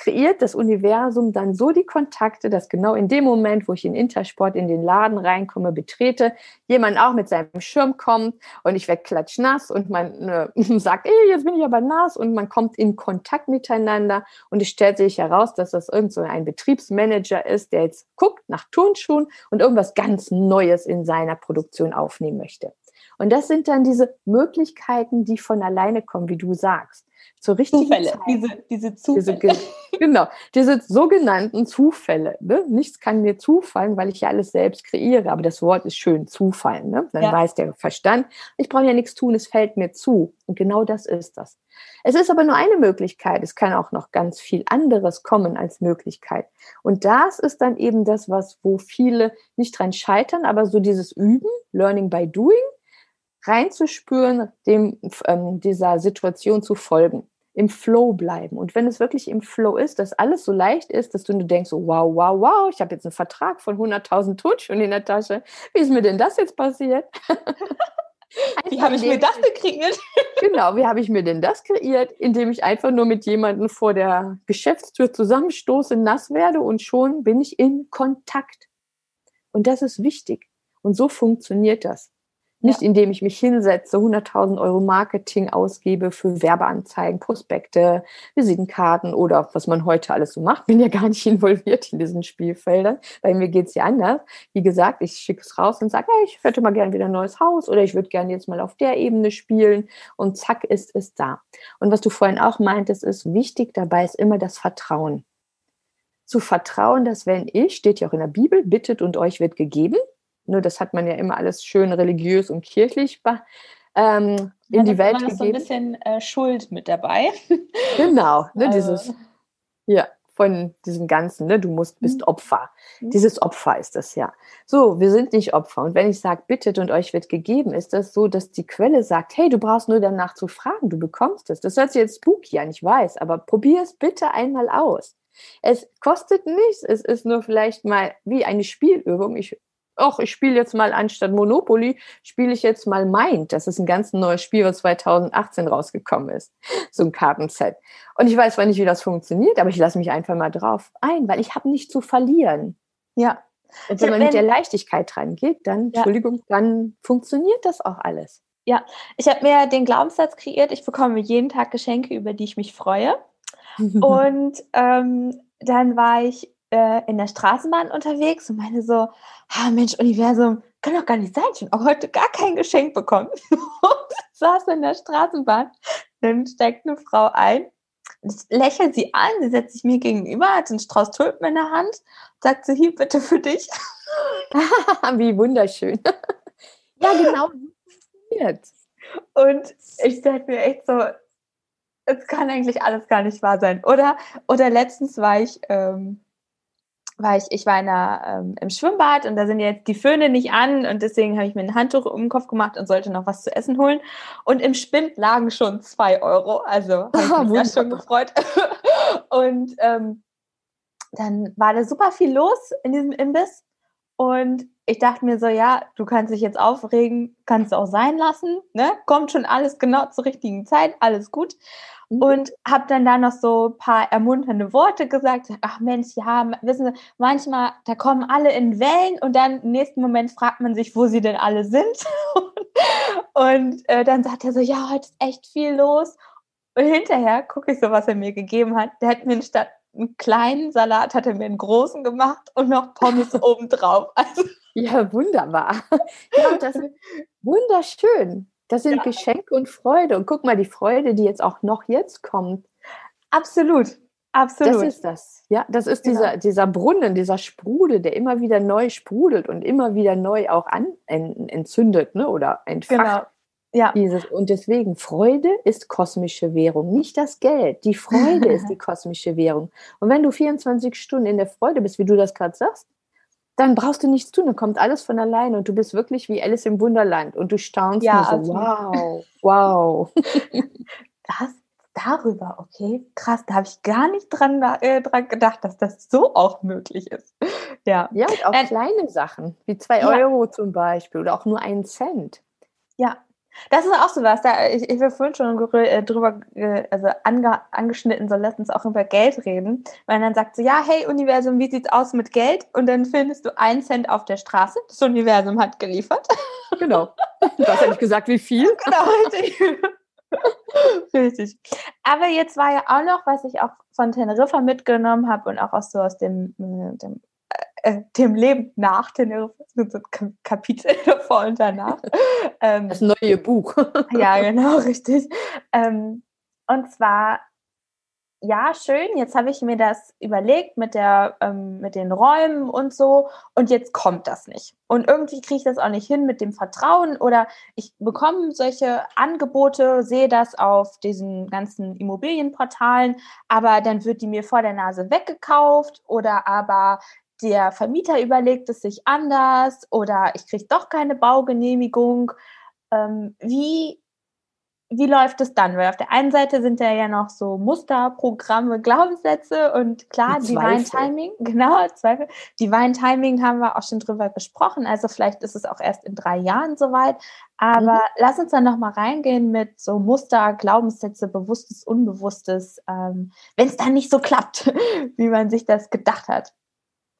Speaker 2: kreiert das Universum dann so die Kontakte, dass genau in dem Moment, wo ich in Intersport in den Laden reinkomme, betrete, jemand auch mit seinem Schirm kommt und ich werde klatschnass und man äh, *laughs* sagt, ey, jetzt bin ich aber nass und man kommt in Kontakt miteinander und es stellt sich heraus, dass das irgend so ein Betriebsmanager ist, der jetzt guckt nach Turnschuhen und irgendwas ganz Neues in seiner Produktion aufnehmen möchte. Und das sind dann diese Möglichkeiten, die von alleine kommen, wie du sagst zur richtigen
Speaker 1: Zufälle,
Speaker 2: Zeit.
Speaker 1: Diese, diese Zufälle.
Speaker 2: Diese, genau, diese sogenannten Zufälle. Ne? Nichts kann mir zufallen, weil ich ja alles selbst kreiere. Aber das Wort ist schön, zufallen. Ne? Dann ja. weiß der Verstand, ich brauche ja nichts tun, es fällt mir zu. Und genau das ist das. Es ist aber nur eine Möglichkeit. Es kann auch noch ganz viel anderes kommen als Möglichkeit. Und das ist dann eben das, was, wo viele nicht dran scheitern, aber so dieses Üben, Learning by Doing, reinzuspüren, dem, ähm, dieser Situation zu folgen, im Flow bleiben. Und wenn es wirklich im Flow ist, dass alles so leicht ist, dass du nur denkst, wow, wow, wow, ich habe jetzt einen Vertrag von 100.000 Turnschuhen in der Tasche. Wie ist mir denn das jetzt passiert? *laughs*
Speaker 1: wie habe ich mir das kreiert? *laughs*
Speaker 2: genau, wie habe ich mir denn das kreiert? Indem ich einfach nur mit jemandem vor der Geschäftstür zusammenstoße, nass werde und schon bin ich in Kontakt. Und das ist wichtig. Und so funktioniert das. Nicht indem ich mich hinsetze, 100.000 Euro Marketing ausgebe für Werbeanzeigen, Prospekte, Visitenkarten oder was man heute alles so macht. Bin ja gar nicht *laughs* involviert in diesen Spielfeldern. Bei mir geht's ja anders. Wie gesagt, ich schicke es raus und sage, hey, ich hätte mal gerne wieder ein neues Haus oder ich würde gerne jetzt mal auf der Ebene spielen und zack ist es da. Und was du vorhin auch meintest, ist wichtig dabei ist immer das Vertrauen. Zu vertrauen, dass wenn ich, steht ja auch in der Bibel, bittet und euch wird gegeben, Ne, das hat man ja immer alles schön religiös und kirchlich ähm, in ja, die Welt gegeben. Da ist so
Speaker 1: ein bisschen äh, Schuld mit dabei. *laughs*
Speaker 2: Genau, ne, also. dieses, ja, von diesem Ganzen, ne, du musst, bist mhm. Opfer. Mhm. Dieses Opfer ist das ja. So, wir sind nicht Opfer. Und wenn ich sage, bittet und euch wird gegeben, ist das so, dass die Quelle sagt, hey, du brauchst nur danach zu fragen, du bekommst es. Das hört sich jetzt spooky an, ich weiß, aber probier es bitte einmal aus. Es kostet nichts, es ist nur vielleicht mal wie eine Spielübung. Ich ach, ich spiele jetzt mal anstatt Monopoly, spiele ich jetzt mal Mind. Das ist ein ganz neues Spiel, was 2018 rausgekommen ist. So ein Kartenset. Und ich weiß zwar nicht, wie das funktioniert, aber ich lasse mich einfach mal drauf ein, weil ich habe nicht zu verlieren. Ja. Und wenn man mit der Leichtigkeit dran geht, dann, ja. Entschuldigung, dann funktioniert das auch alles.
Speaker 1: Ja, ich habe mir den Glaubenssatz kreiert, ich bekomme jeden Tag Geschenke, über die ich mich freue. *laughs* Und ähm, dann war ich äh, in der Straßenbahn unterwegs und meine so, ah Mensch, Universum, kann doch gar nicht sein, ich habe heute gar kein Geschenk bekommen. *laughs* und saß in der Straßenbahn, dann steigt eine Frau ein, lächelt sie an, sie setzt sich mir gegenüber, hat einen Strauß Tulpen in der Hand, sagt sie, hier bitte für dich. *laughs*
Speaker 2: Wie wunderschön.
Speaker 1: ja, genau. Und ich dachte mir echt so, es kann eigentlich alles gar nicht wahr sein. Oder, oder letztens war ich ähm, war ich, ich war in der, ähm, im Schwimmbad und da sind jetzt die Föhne nicht an und deswegen habe ich mir ein Handtuch um den Kopf gemacht und sollte noch was zu essen holen. Und im Spind lagen schon zwei Euro. Also *laughs* habe ich mich schon gefreut. *laughs* und ähm, dann war da super viel los in diesem Imbiss. Und ich dachte mir so, ja, du kannst dich jetzt aufregen, kannst du auch sein lassen, ne? Kommt schon alles genau zur richtigen Zeit, alles gut. Mhm. Und habe dann da noch so ein paar ermunternde Worte gesagt. Ach Mensch, ja, wissen Sie, manchmal, da kommen alle in Wellen und dann im nächsten Moment fragt man sich, wo sie denn alle sind. *laughs* und äh, dann sagt er so, ja, heute ist echt viel los. Und hinterher gucke ich so, was er mir gegeben hat. Der hat mir statt einen kleinen Salat, hat er mir einen großen gemacht und noch Pommes obendrauf. *laughs* Also,
Speaker 2: ja, wunderbar. Ja, das ist wunderschön. Das sind ja. Geschenke und Freude. Und guck mal, die Freude, die jetzt auch noch jetzt kommt.
Speaker 1: Absolut. Absolut.
Speaker 2: Das ist das. Ja, das ist genau. dieser, dieser Brunnen, dieser Sprudel, der immer wieder neu sprudelt und immer wieder neu auch an, entzündet ne, oder entfacht. Genau. Ja. Dieses, und deswegen, Freude ist kosmische Währung, nicht das Geld. Die Freude ist *laughs* die kosmische Währung. Und wenn du 24 Stunden in der Freude bist, wie du das gerade sagst, dann brauchst du nichts tun, dann kommt alles von alleine und du bist wirklich wie Alice im Wunderland und du staunst ja, nur so, wow, wow. *laughs*
Speaker 1: Das darüber, okay, krass, da habe ich gar nicht dran, äh, dran gedacht, dass das so auch möglich ist.
Speaker 2: Ja, ja und auch äh, kleine Sachen, wie zwei ja. Euro zum Beispiel oder auch nur einen Cent.
Speaker 1: Ja, das ist auch so was. Da, ich, ich will vorhin schon äh, drüber also ange, angeschnitten, so lass uns auch über Geld reden. Weil dann sagt so, ja, hey Universum, wie sieht's aus mit Geld? Und dann findest du einen Cent auf der Straße. Das Universum hat geliefert.
Speaker 2: Genau. Du hast ja nicht gesagt, wie viel. *laughs* Genau, richtig. *laughs*
Speaker 1: richtig. Aber jetzt war ja auch noch, was ich auch von Teneriffa mitgenommen habe und auch aus so aus dem, äh, dem äh, dem Leben nach Teneriffa, so ein Kapitel *laughs* davor und danach.
Speaker 2: Ähm, das neue Buch. *laughs*
Speaker 1: ja, genau, richtig. Ähm, und zwar, ja, schön, jetzt habe ich mir das überlegt mit, der, ähm, mit den Räumen und so und jetzt kommt das nicht. Und irgendwie kriege ich das auch nicht hin mit dem Vertrauen oder ich bekomme solche Angebote, sehe das auf diesen ganzen Immobilienportalen, aber dann wird die mir vor der Nase weggekauft oder aber der Vermieter überlegt es sich anders oder ich kriege doch keine Baugenehmigung. Ähm, wie, wie läuft es dann? Weil auf der einen Seite sind da ja noch so Musterprogramme, Glaubenssätze und klar, Divine Timing, *laughs* genau, Zweifel. Divine Timing haben wir auch schon drüber gesprochen. Also vielleicht ist es auch erst in drei Jahren soweit. Aber mhm. lass uns dann nochmal reingehen mit so Muster, Glaubenssätze, Bewusstes, Unbewusstes, ähm, wenn es dann nicht so klappt, *laughs* wie man sich das gedacht hat.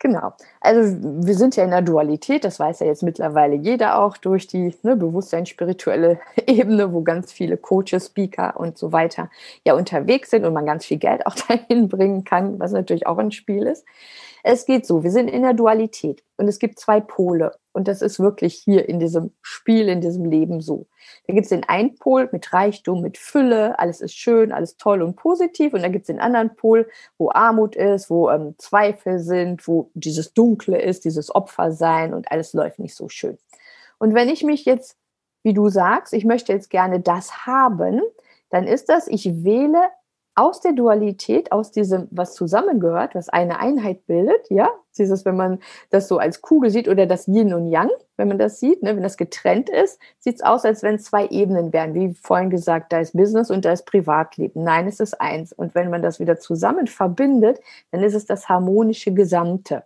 Speaker 2: Genau. Also wir sind ja in der Dualität, das weiß ja jetzt mittlerweile jeder auch durch die ne, Bewusstsein-spirituelle *laughs* Ebene, wo ganz viele Coaches, Speaker und so weiter ja unterwegs sind und man ganz viel Geld auch *laughs* dahin bringen kann, was natürlich auch ein Spiel ist. Es geht so, wir sind in der Dualität und es gibt zwei Pole und das ist wirklich hier in diesem Spiel, in diesem Leben so. Da gibt es den einen Pol mit Reichtum, mit Fülle, alles ist schön, alles toll und positiv und dann gibt es den anderen Pol, wo Armut ist, wo ähm, Zweifel sind, wo dieses Dunkle ist, dieses Opfersein und alles läuft nicht so schön. Und wenn ich mich jetzt, wie du sagst, ich möchte jetzt gerne das haben, dann ist das, ich wähle aus der Dualität, aus diesem, was zusammengehört, was eine Einheit bildet, ja, dieses, wenn man das so als Kugel sieht oder das Yin und Yang, wenn man das sieht, ne, wenn das getrennt ist, sieht es aus, als wenn zwei Ebenen wären, wie vorhin gesagt, da ist Business und da ist Privatleben. Nein, es ist eins. Und wenn man das wieder zusammen verbindet, dann ist es das harmonische Gesamte.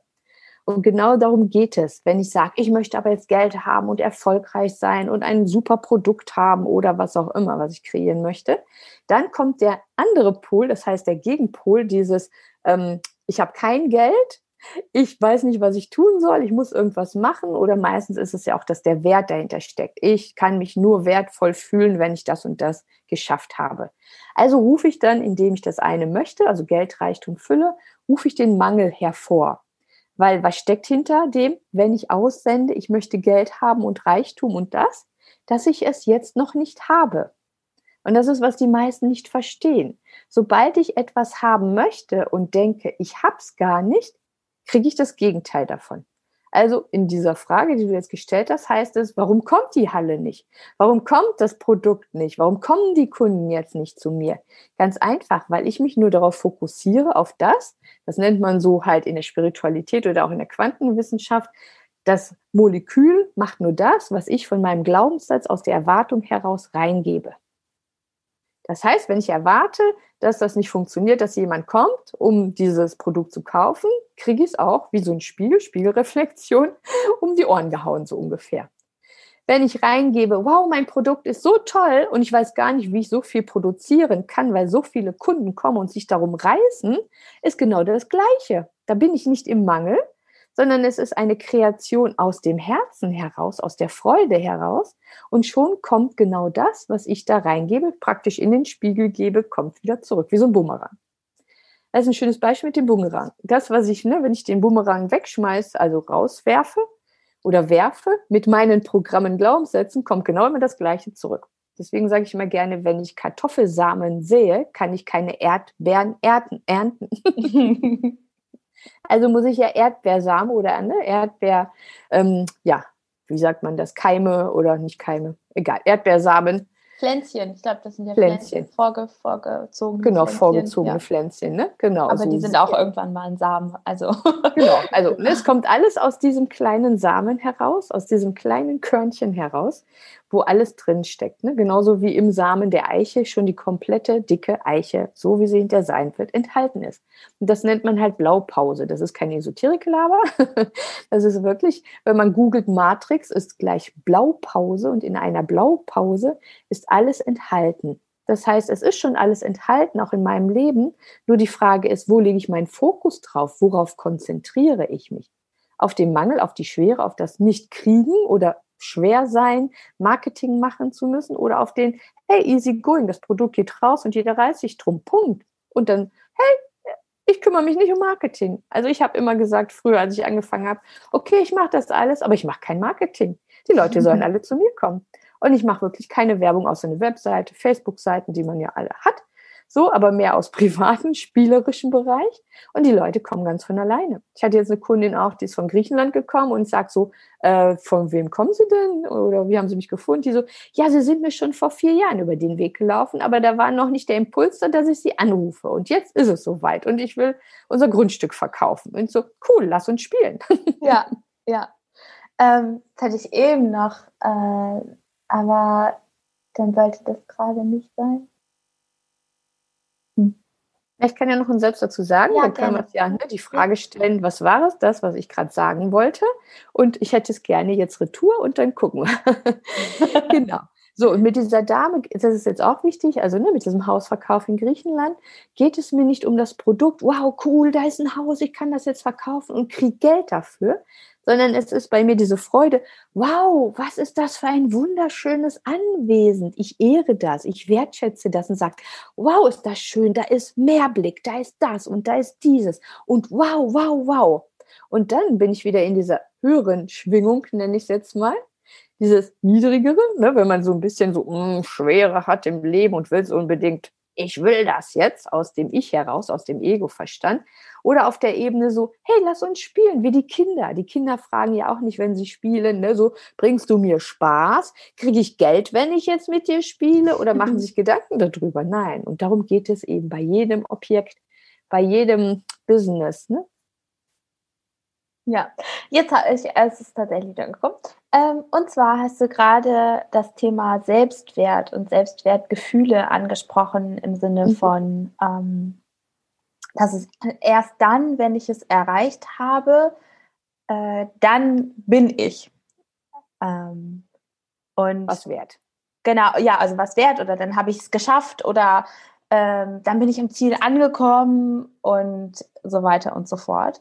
Speaker 2: Und genau darum geht es. Wenn ich sage, ich möchte aber jetzt Geld haben und erfolgreich sein und ein super Produkt haben oder was auch immer, was ich kreieren möchte, dann kommt der andere Pol, das heißt der Gegenpol, dieses, ähm, ich habe kein Geld, ich weiß nicht, was ich tun soll, ich muss irgendwas machen oder meistens ist es ja auch, dass der Wert dahinter steckt. Ich kann mich nur wertvoll fühlen, wenn ich das und das geschafft habe. Also rufe ich dann, indem ich das eine möchte, also Geld, Reichtum, Fülle, rufe ich den Mangel hervor. Weil was steckt hinter dem, wenn ich aussende, ich möchte Geld haben und Reichtum und das, dass ich es jetzt noch nicht habe. Und das ist, was die meisten nicht verstehen. Sobald ich etwas haben möchte und denke, ich hab's gar nicht, kriege ich das Gegenteil davon. Also in dieser Frage, die du jetzt gestellt hast, heißt es, warum kommt die Halle nicht? Warum kommt das Produkt nicht? Warum kommen die Kunden jetzt nicht zu mir? Ganz einfach, weil ich mich nur darauf fokussiere, auf das, das nennt man so halt in der Spiritualität oder auch in der Quantenwissenschaft, das Molekül macht nur das, was ich von meinem Glaubenssatz aus der Erwartung heraus reingebe. Das heißt, wenn ich erwarte, dass das nicht funktioniert, dass jemand kommt, um dieses Produkt zu kaufen, kriege ich es auch wie so ein Spiegel, Spiegelreflexion, *laughs* um die Ohren gehauen, so ungefähr. Wenn ich reingebe, wow, mein Produkt ist so toll und ich weiß gar nicht, wie ich so viel produzieren kann, weil so viele Kunden kommen und sich darum reißen, ist genau das Gleiche. Da bin ich nicht im Mangel, sondern es ist eine Kreation aus dem Herzen heraus, aus der Freude heraus. Und schon kommt genau das, was ich da reingebe, praktisch in den Spiegel gebe, kommt wieder zurück, wie so ein Bumerang. Das ist ein schönes Beispiel mit dem Bumerang. Das, was ich, ne, wenn ich den Bumerang wegschmeiße, also rauswerfe oder werfe, mit meinen Programmen Glaubenssätzen, kommt genau immer das Gleiche zurück. Deswegen sage ich immer gerne, wenn ich Kartoffelsamen sehe, kann ich keine Erdbeeren ernten. *laughs* *laughs* Also muss ich ja Erdbeersamen oder ne, Erdbeer, ähm, ja, wie sagt man das, Keime oder nicht Keime, egal, Erdbeersamen
Speaker 1: Pflänzchen, ich glaube, das sind ja
Speaker 2: Pflänzchen.
Speaker 1: Pflänzchen vorge, vorgezogene
Speaker 2: Genau, Pflänzchen, vorgezogene ja. Pflänzchen, ne? Genau.
Speaker 1: Aber so die sind auch irgendwann mal ein Samen, also.
Speaker 2: Genau, also *laughs* ne, es kommt alles aus diesem kleinen Samen heraus, aus diesem kleinen Körnchen heraus, wo alles drin steckt. Ne? Genauso wie im Samen der Eiche schon die komplette dicke Eiche, so wie sie hinter sein wird, enthalten ist. Und das nennt man halt Blaupause. Das ist kein Esoterik-Laber. *laughs* Das ist wirklich, wenn man googelt Matrix, ist gleich Blaupause und in einer Blaupause ist alles enthalten. Das heißt, es ist schon alles enthalten, auch in meinem Leben. Nur die Frage ist, wo lege ich meinen Fokus drauf? Worauf konzentriere ich mich? Auf den Mangel, auf die Schwere, auf das Nicht-Kriegen oder schwer sein, Marketing machen zu müssen oder auf den, hey, easy going, das Produkt geht raus und jeder reißt sich drum, Punkt. Und dann, hey, ich kümmere mich nicht um Marketing. Also ich habe immer gesagt, früher, als ich angefangen habe, okay, ich mache das alles, aber ich mache kein Marketing. Die Leute sollen *laughs* alle zu mir kommen. Und ich mache wirklich keine Werbung außer eine Webseite, Facebook-Seiten, die man ja alle hat. So, aber mehr aus privaten, spielerischen Bereich. Und die Leute kommen ganz von alleine. Ich hatte jetzt eine Kundin auch, die ist von Griechenland gekommen und sagt so, äh, von wem kommen Sie denn? Oder wie haben Sie mich gefunden? Die so, ja, Sie sind mir schon vor vier Jahren über den Weg gelaufen, aber da war noch nicht der Impuls da, dass ich Sie anrufe. Und jetzt ist es soweit und ich will unser Grundstück verkaufen. Und so, cool, lass uns spielen. *laughs*
Speaker 1: Ja, ja. Ähm, das hatte ich eben noch. Äh aber dann sollte das gerade nicht sein.
Speaker 2: Ich kann ja noch einen Satz dazu sagen. Ja, dann können wir uns ja ne, die Frage stellen, was war es, das, was ich gerade sagen wollte? Und ich hätte es gerne jetzt retour und dann gucken wir. *laughs* genau. So, und mit dieser Dame, das ist jetzt auch wichtig, also ne, mit diesem Hausverkauf in Griechenland, geht es mir nicht um das Produkt, wow, cool, da ist ein Haus, ich kann das jetzt verkaufen und kriege Geld dafür, sondern es ist bei mir diese Freude, wow, was ist das für ein wunderschönes Anwesen. Ich ehre das, ich wertschätze das und sage, wow, ist das schön, da ist Mehrblick, da ist das und da ist dieses und wow, wow, wow. Und dann bin ich wieder in dieser höheren Schwingung, nenne ich es jetzt mal, dieses niedrigere, ne, wenn man so ein bisschen so mh, mm, Schwere hat im Leben und will es unbedingt ich will das jetzt aus dem Ich heraus, aus dem Ego-Verstand. Oder auf der Ebene so, hey, lass uns spielen, wie die Kinder. Die Kinder fragen ja auch nicht, wenn sie spielen, ne, so, bringst du mir Spaß? Kriege ich Geld, wenn ich jetzt mit dir spiele? Oder machen sich Gedanken darüber? Nein. Und darum geht es eben bei jedem Objekt, bei jedem Business. Ne?
Speaker 1: Ja, jetzt habe ich, es ist tatsächlich wieder gekommen. Ähm, und zwar hast du gerade das Thema Selbstwert und Selbstwertgefühle angesprochen im Sinne mhm. von, ähm, dass es erst dann, wenn ich es erreicht habe, äh, dann bin ich. Ähm,
Speaker 2: und was wert.
Speaker 1: Genau, ja, also was wert oder dann habe ich es geschafft oder ähm, dann bin ich am Ziel angekommen und so weiter und so fort.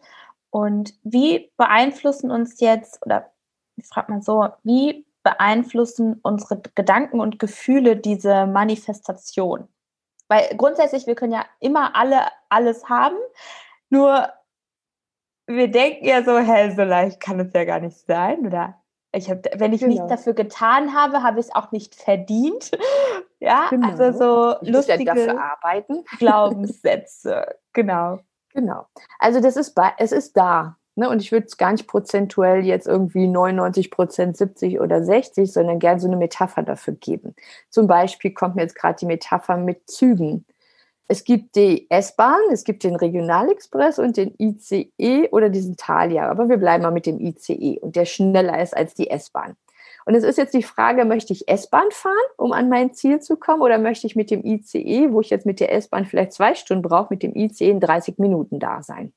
Speaker 1: Und wie beeinflussen uns jetzt, oder ich frage mal so, wie beeinflussen unsere Gedanken und Gefühle diese Manifestation? Weil grundsätzlich, wir können ja immer alle alles haben, nur wir denken ja so, hä, so leicht kann es ja gar nicht sein, oder? Ich hab, wenn ich genau. nichts dafür getan habe, habe ich es auch nicht verdient. *laughs* ja, genau. also so lustige
Speaker 2: ja *laughs*
Speaker 1: Glaubenssätze. genau.
Speaker 2: Genau. Also das ist bei, es ist da. Ne? Und ich würde es gar nicht prozentuell jetzt irgendwie 99 Prozent, 70 oder 60, sondern gern so eine Metapher dafür geben. Zum Beispiel kommt mir jetzt gerade die Metapher mit Zügen. Es gibt die S-Bahn, es gibt den Regionalexpress und den ICE oder diesen Thalia. Aber wir bleiben mal mit dem ICE und der schneller ist als die S-Bahn. Und es ist jetzt die Frage, möchte ich S-Bahn fahren, um an mein Ziel zu kommen, oder möchte ich mit dem ICE, wo ich jetzt mit der S-Bahn vielleicht zwei Stunden brauche, mit dem ICE in 30 Minuten da sein?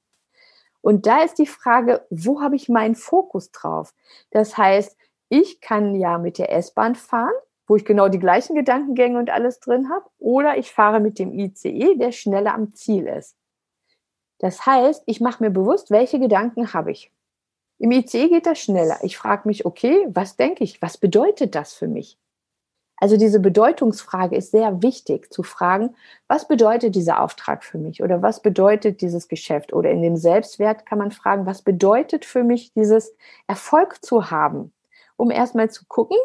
Speaker 2: Und da ist die Frage, wo habe ich meinen Fokus drauf? Das heißt, ich kann ja mit der S-Bahn fahren, wo ich genau die gleichen Gedankengänge und alles drin habe, oder ich fahre mit dem ICE, der schneller am Ziel ist. Das heißt, ich mache mir bewusst, welche Gedanken habe ich. Im ICE geht das schneller. Ich frage mich, okay, was denke ich? Was bedeutet das für mich? Also diese Bedeutungsfrage ist sehr wichtig zu fragen, was bedeutet dieser Auftrag für mich oder was bedeutet dieses Geschäft? Oder in dem Selbstwert kann man fragen, was bedeutet für mich dieses Erfolg zu haben? Um erstmal zu gucken,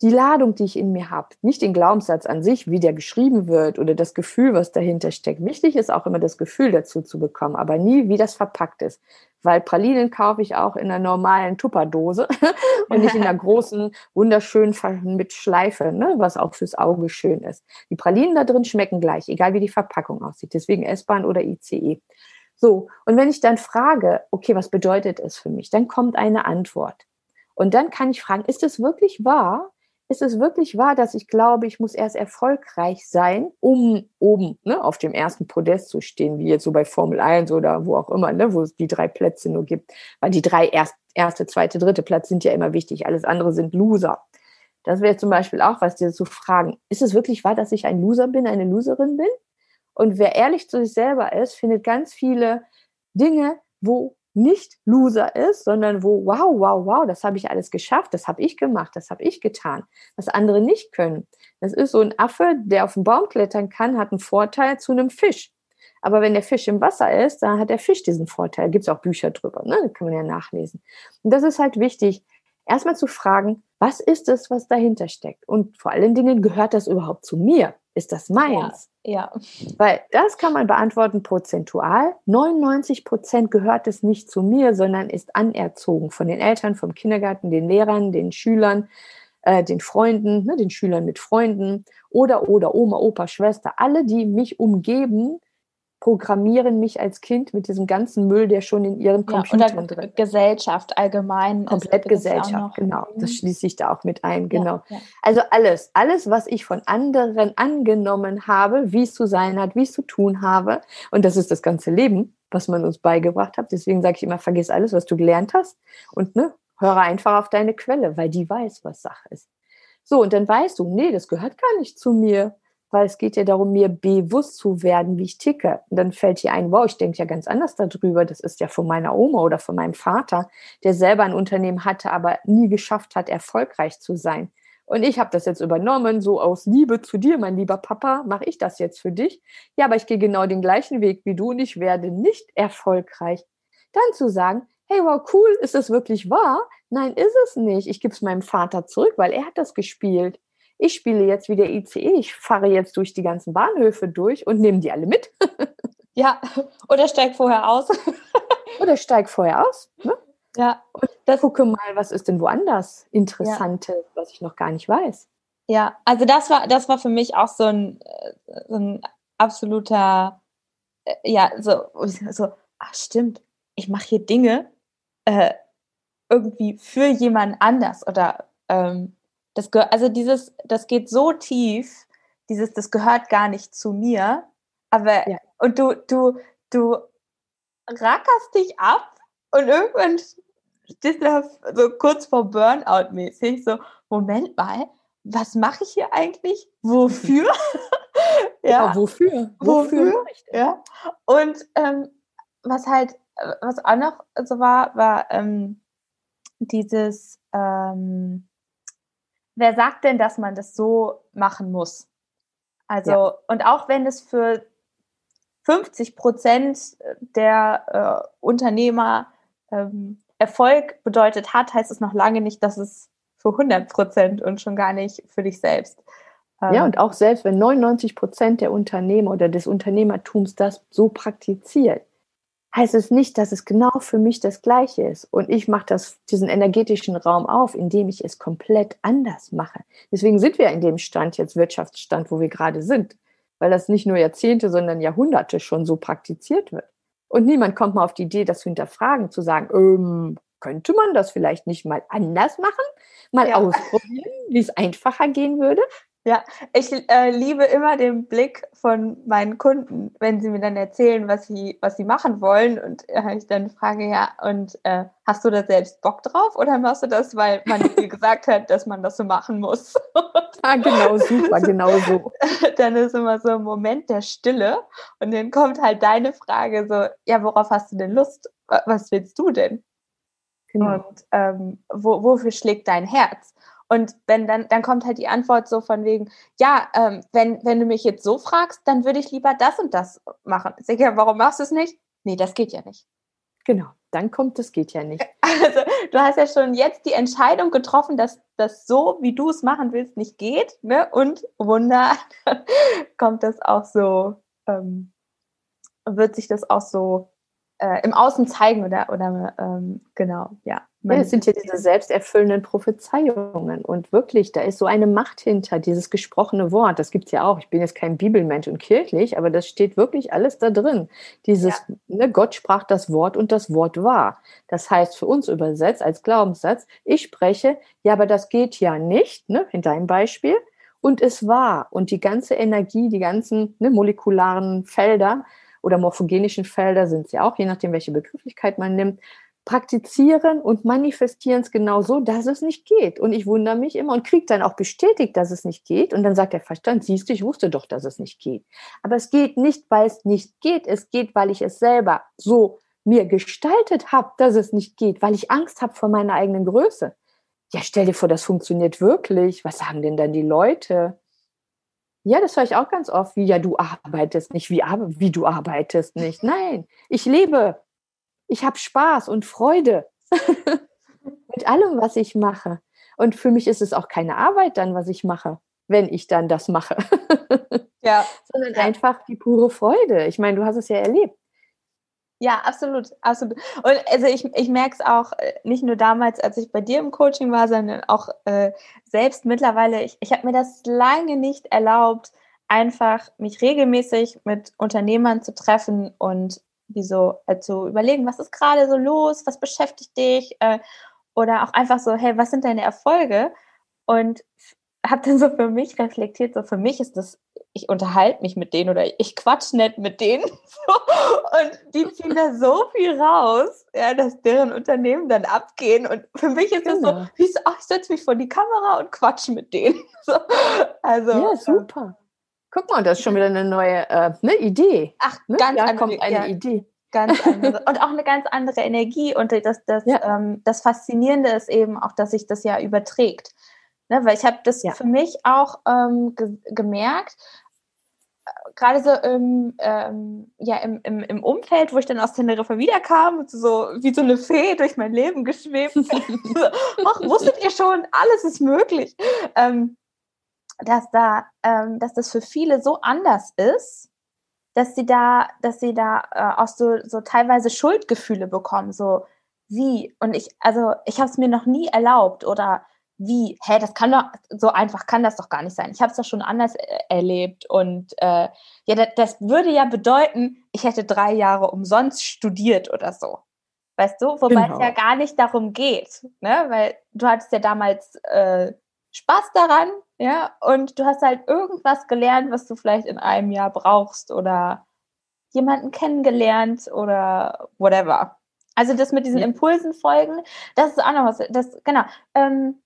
Speaker 2: die Ladung, die ich in mir habe, nicht den Glaubenssatz an sich, wie der geschrieben wird oder das Gefühl, was dahinter steckt. Wichtig ist auch immer das Gefühl dazu zu bekommen, aber nie, wie das verpackt ist. Weil Pralinen kaufe ich auch in einer normalen Tupperdose *laughs* und nicht in einer *laughs* großen, wunderschönen mit Schleife, ne, was auch fürs Auge schön ist. Die Pralinen da drin schmecken gleich, egal wie die Verpackung aussieht. Deswegen S-Bahn oder ICE. So, und wenn ich dann frage, okay, was bedeutet es für mich, dann kommt eine Antwort. Und dann kann ich fragen, ist es wirklich wahr, ist es wirklich wahr, dass ich glaube, ich muss erst erfolgreich sein, um oben ne, auf dem ersten Podest zu stehen, wie jetzt so bei Formel 1 oder wo auch immer, ne, wo es die drei Plätze nur gibt. Weil die drei erst, erste, zweite, dritte Platz sind ja immer wichtig. Alles andere sind Loser. Das wäre zum Beispiel auch was, dir zu fragen, ist es wirklich wahr, dass ich ein Loser bin, eine Loserin bin? Und wer ehrlich zu sich selber ist, findet ganz viele Dinge, wo nicht Loser ist, sondern wo, wow, wow, wow, das habe ich alles geschafft, das habe ich gemacht, das habe ich getan, was andere nicht können. Das ist so ein Affe, der auf den Baum klettern kann, hat einen Vorteil zu einem Fisch. Aber wenn der Fisch im Wasser ist, dann hat der Fisch diesen Vorteil. Gibt es auch Bücher drüber, ne? Das kann man ja nachlesen. Und das ist halt wichtig, erstmal zu fragen, was ist es, was dahinter steckt? Und vor allen Dingen, gehört das überhaupt zu mir? Ist das meins?
Speaker 1: Ja. ja.
Speaker 2: Weil das kann man beantworten prozentual. 99 Prozent gehört es nicht zu mir, sondern ist anerzogen von den Eltern, vom Kindergarten, den Lehrern, den Schülern, äh, den Freunden, ne, den Schülern mit Freunden oder, oder Oma, Opa, Schwester. Alle, die mich umgeben, programmieren mich als Kind mit diesem ganzen Müll, der schon in ihren Computern ja,
Speaker 1: drin Gesellschaft allgemein.
Speaker 2: Komplett Gesellschaft, genau. Das schließe ich da auch mit ein, genau. Ja, ja. Also alles, alles, was ich von anderen angenommen habe, wie es zu sein hat, wie es zu tun habe. Und das ist das ganze Leben, was man uns beigebracht hat. Deswegen sage ich immer, vergiss alles, was du gelernt hast und ne, höre einfach auf deine Quelle, weil die weiß, was Sache ist. So, und dann weißt du, nee, das gehört gar nicht zu mir weil es geht ja darum, mir bewusst zu werden, wie ich ticke. Und dann fällt dir ein, wow, ich denke ja ganz anders darüber. Das ist ja von meiner Oma oder von meinem Vater, der selber ein Unternehmen hatte, aber nie geschafft hat, erfolgreich zu sein. Und ich habe das jetzt übernommen, so aus Liebe zu dir, mein lieber Papa, mache ich das jetzt für dich. Ja, aber ich gehe genau den gleichen Weg wie du und ich werde nicht erfolgreich. Dann zu sagen, hey, wow, cool, ist das wirklich wahr? Nein, ist es nicht. Ich gebe es meinem Vater zurück, weil er hat das gespielt ich spiele jetzt wie der ICE, ich fahre jetzt durch die ganzen Bahnhöfe durch und nehme die alle mit. *laughs*
Speaker 1: ja, *laughs* oder steig vorher aus. *laughs*
Speaker 2: oder steig vorher aus. Ne?
Speaker 1: Ja.
Speaker 2: Und das, gucke mal, was ist denn woanders Interessantes, ja. was ich noch gar nicht weiß.
Speaker 1: Ja, also das war, das war für mich auch so ein, so ein absoluter, äh, ja, so, so, ach stimmt, ich mache hier Dinge äh, irgendwie für jemand anders oder ähm, das also dieses, das geht so tief, dieses, das gehört gar nicht zu mir. Aber, ja. und du, du, du rackerst dich ab und irgendwann stehst du so kurz vor Burnout mäßig, so, Moment mal, was mache ich hier eigentlich? Wofür? *laughs*
Speaker 2: ja, ja, wofür?
Speaker 1: Wofür? wofür? Ja. Und ähm, was halt, was auch noch so war, war ähm, dieses, ähm, wer sagt denn, dass man das so machen muss? Also, ja. und auch wenn es für 50 Prozent der äh, Unternehmer ähm, Erfolg bedeutet hat, heißt es noch lange nicht, dass es für 100 Prozent und schon gar nicht für dich selbst.
Speaker 2: Ähm, ja, und auch selbst wenn 99 Prozent der Unternehmer oder des Unternehmertums das so praktiziert, heißt es nicht, dass es genau für mich das Gleiche ist. Und ich mache das, diesen energetischen Raum auf, indem ich es komplett anders mache. Deswegen sind wir in dem Stand jetzt, Wirtschaftsstand, wo wir gerade sind. Weil das nicht nur Jahrzehnte, sondern Jahrhunderte schon so praktiziert wird. Und niemand kommt mal auf die Idee, das zu hinterfragen, zu sagen, ähm, könnte man das vielleicht nicht mal anders machen? Mal ja. ausprobieren, wie es einfacher gehen würde?
Speaker 1: Ja, ich äh, liebe immer den Blick von meinen Kunden, wenn sie mir dann erzählen, was sie, was sie machen wollen. Und äh, ich dann frage, ja, und äh, hast du da selbst Bock drauf oder machst du das, weil man dir *laughs* gesagt hat, dass man das so machen muss? *laughs*
Speaker 2: ah, genau, super, *laughs* genau so.
Speaker 1: Dann ist immer so ein Moment der Stille und dann kommt halt deine Frage so, ja, worauf hast du denn Lust? Was willst du denn? Genau. Und ähm, wo, wofür schlägt dein Herz? Und wenn dann, dann kommt halt die Antwort so von wegen, ja, ähm, wenn, wenn du mich jetzt so fragst, dann würde ich lieber das und das machen. Ich sage, ja, warum machst du es nicht? Nee, das geht ja nicht.
Speaker 2: Genau, dann kommt, das geht ja nicht. *laughs*
Speaker 1: Also du hast ja schon jetzt die Entscheidung getroffen, dass das so, wie du es machen willst, nicht geht. Ne? Und Wunder, *laughs* kommt das auch so, ähm, wird sich das auch so äh, im Außen zeigen oder, oder ähm, genau, ja.
Speaker 2: Ja, es sind ja diese selbsterfüllenden Prophezeiungen. Und wirklich, da ist so eine Macht hinter, dieses gesprochene Wort. Das gibt es ja auch. Ich bin jetzt kein Bibelmensch und kirchlich, aber das steht wirklich alles da drin. Dieses, ja. ne, Gott sprach das Wort und das Wort war. Das heißt für uns übersetzt als Glaubenssatz, ich spreche, ja, aber das geht ja nicht, ne, in deinem Beispiel. Und es war. Und die ganze Energie, die ganzen ne, molekularen Felder oder morphogenischen Felder sind ja auch, je nachdem, welche Begrifflichkeit man nimmt, praktizieren und manifestieren es genau so, dass es nicht geht. Und ich wundere mich immer und kriege dann auch bestätigt, dass es nicht geht. Und dann sagt der Verstand, siehst du, ich wusste doch, dass es nicht geht. Aber es geht nicht, weil es nicht geht. Es geht, weil ich es selber so mir gestaltet habe, dass es nicht geht, weil ich Angst habe vor meiner eigenen Größe. Ja, stell dir vor, das funktioniert wirklich. Was sagen denn dann die Leute? Ja, das höre ich auch ganz oft, wie ja, du arbeitest nicht, wie, wie du arbeitest nicht. Nein, ich lebe ich habe Spaß und Freude *laughs* mit allem, was ich mache. Und für mich ist es auch keine Arbeit dann, was ich mache, wenn ich dann das mache. ja. *laughs* Sondern ja. einfach die pure Freude. Ich meine, du hast es ja erlebt.
Speaker 1: Ja, absolut, absolut. Und also ich, ich merke es auch äh, nicht nur damals, als ich bei dir im Coaching war, sondern auch äh, selbst mittlerweile. Ich, ich habe mir das lange nicht erlaubt, einfach mich regelmäßig mit Unternehmern zu treffen und wie so äh, zu überlegen, was ist gerade so los, was beschäftigt dich äh, oder auch einfach so, hey, was sind deine Erfolge? Und habe dann so für mich reflektiert, so für mich ist das, ich unterhalte mich mit denen oder ich quatsch nicht mit denen *laughs* und die ziehen da so viel raus, ja, dass deren Unternehmen dann abgehen und für mich ist genau. das so, genau. so, ich setze mich vor die Kamera und quatsch mit denen. *laughs* So,
Speaker 2: also, ja, super. Guck mal, das ist schon wieder eine neue äh, ne, Idee.
Speaker 1: Ach, ne? ganz da andere, kommt eine ja, Idee. Ganz andere. *laughs* und auch eine ganz andere Energie. Und das, das, ja. ähm, das Faszinierende ist eben auch, dass sich das ja überträgt. Ne? Weil ich habe das ja. für mich auch ähm, ge gemerkt, gerade so im, ähm, ja, im, im, im Umfeld, wo ich dann aus Teneriffa wiederkam, so wie so eine Fee durch mein Leben geschwebt. *laughs* Ach, wusstet ihr schon, alles ist möglich. Ähm, dass da, ähm, dass das für viele so anders ist, dass sie da, dass sie da äh, auch so, so teilweise Schuldgefühle bekommen, so wie und ich, also ich habe es mir noch nie erlaubt oder wie, hä, das kann doch, so einfach kann das doch gar nicht sein. Ich habe es doch schon anders äh, erlebt und äh, ja, das, das würde ja bedeuten, ich hätte drei Jahre umsonst studiert oder so. Weißt du, wobei genau. es ja gar nicht darum geht, ne? Weil du hattest ja damals äh, Spaß daran, ja, und du hast halt irgendwas gelernt, was du vielleicht in einem Jahr brauchst oder jemanden kennengelernt oder whatever. Also das mit diesen Impulsen folgen, das ist auch noch was, das, genau, ähm,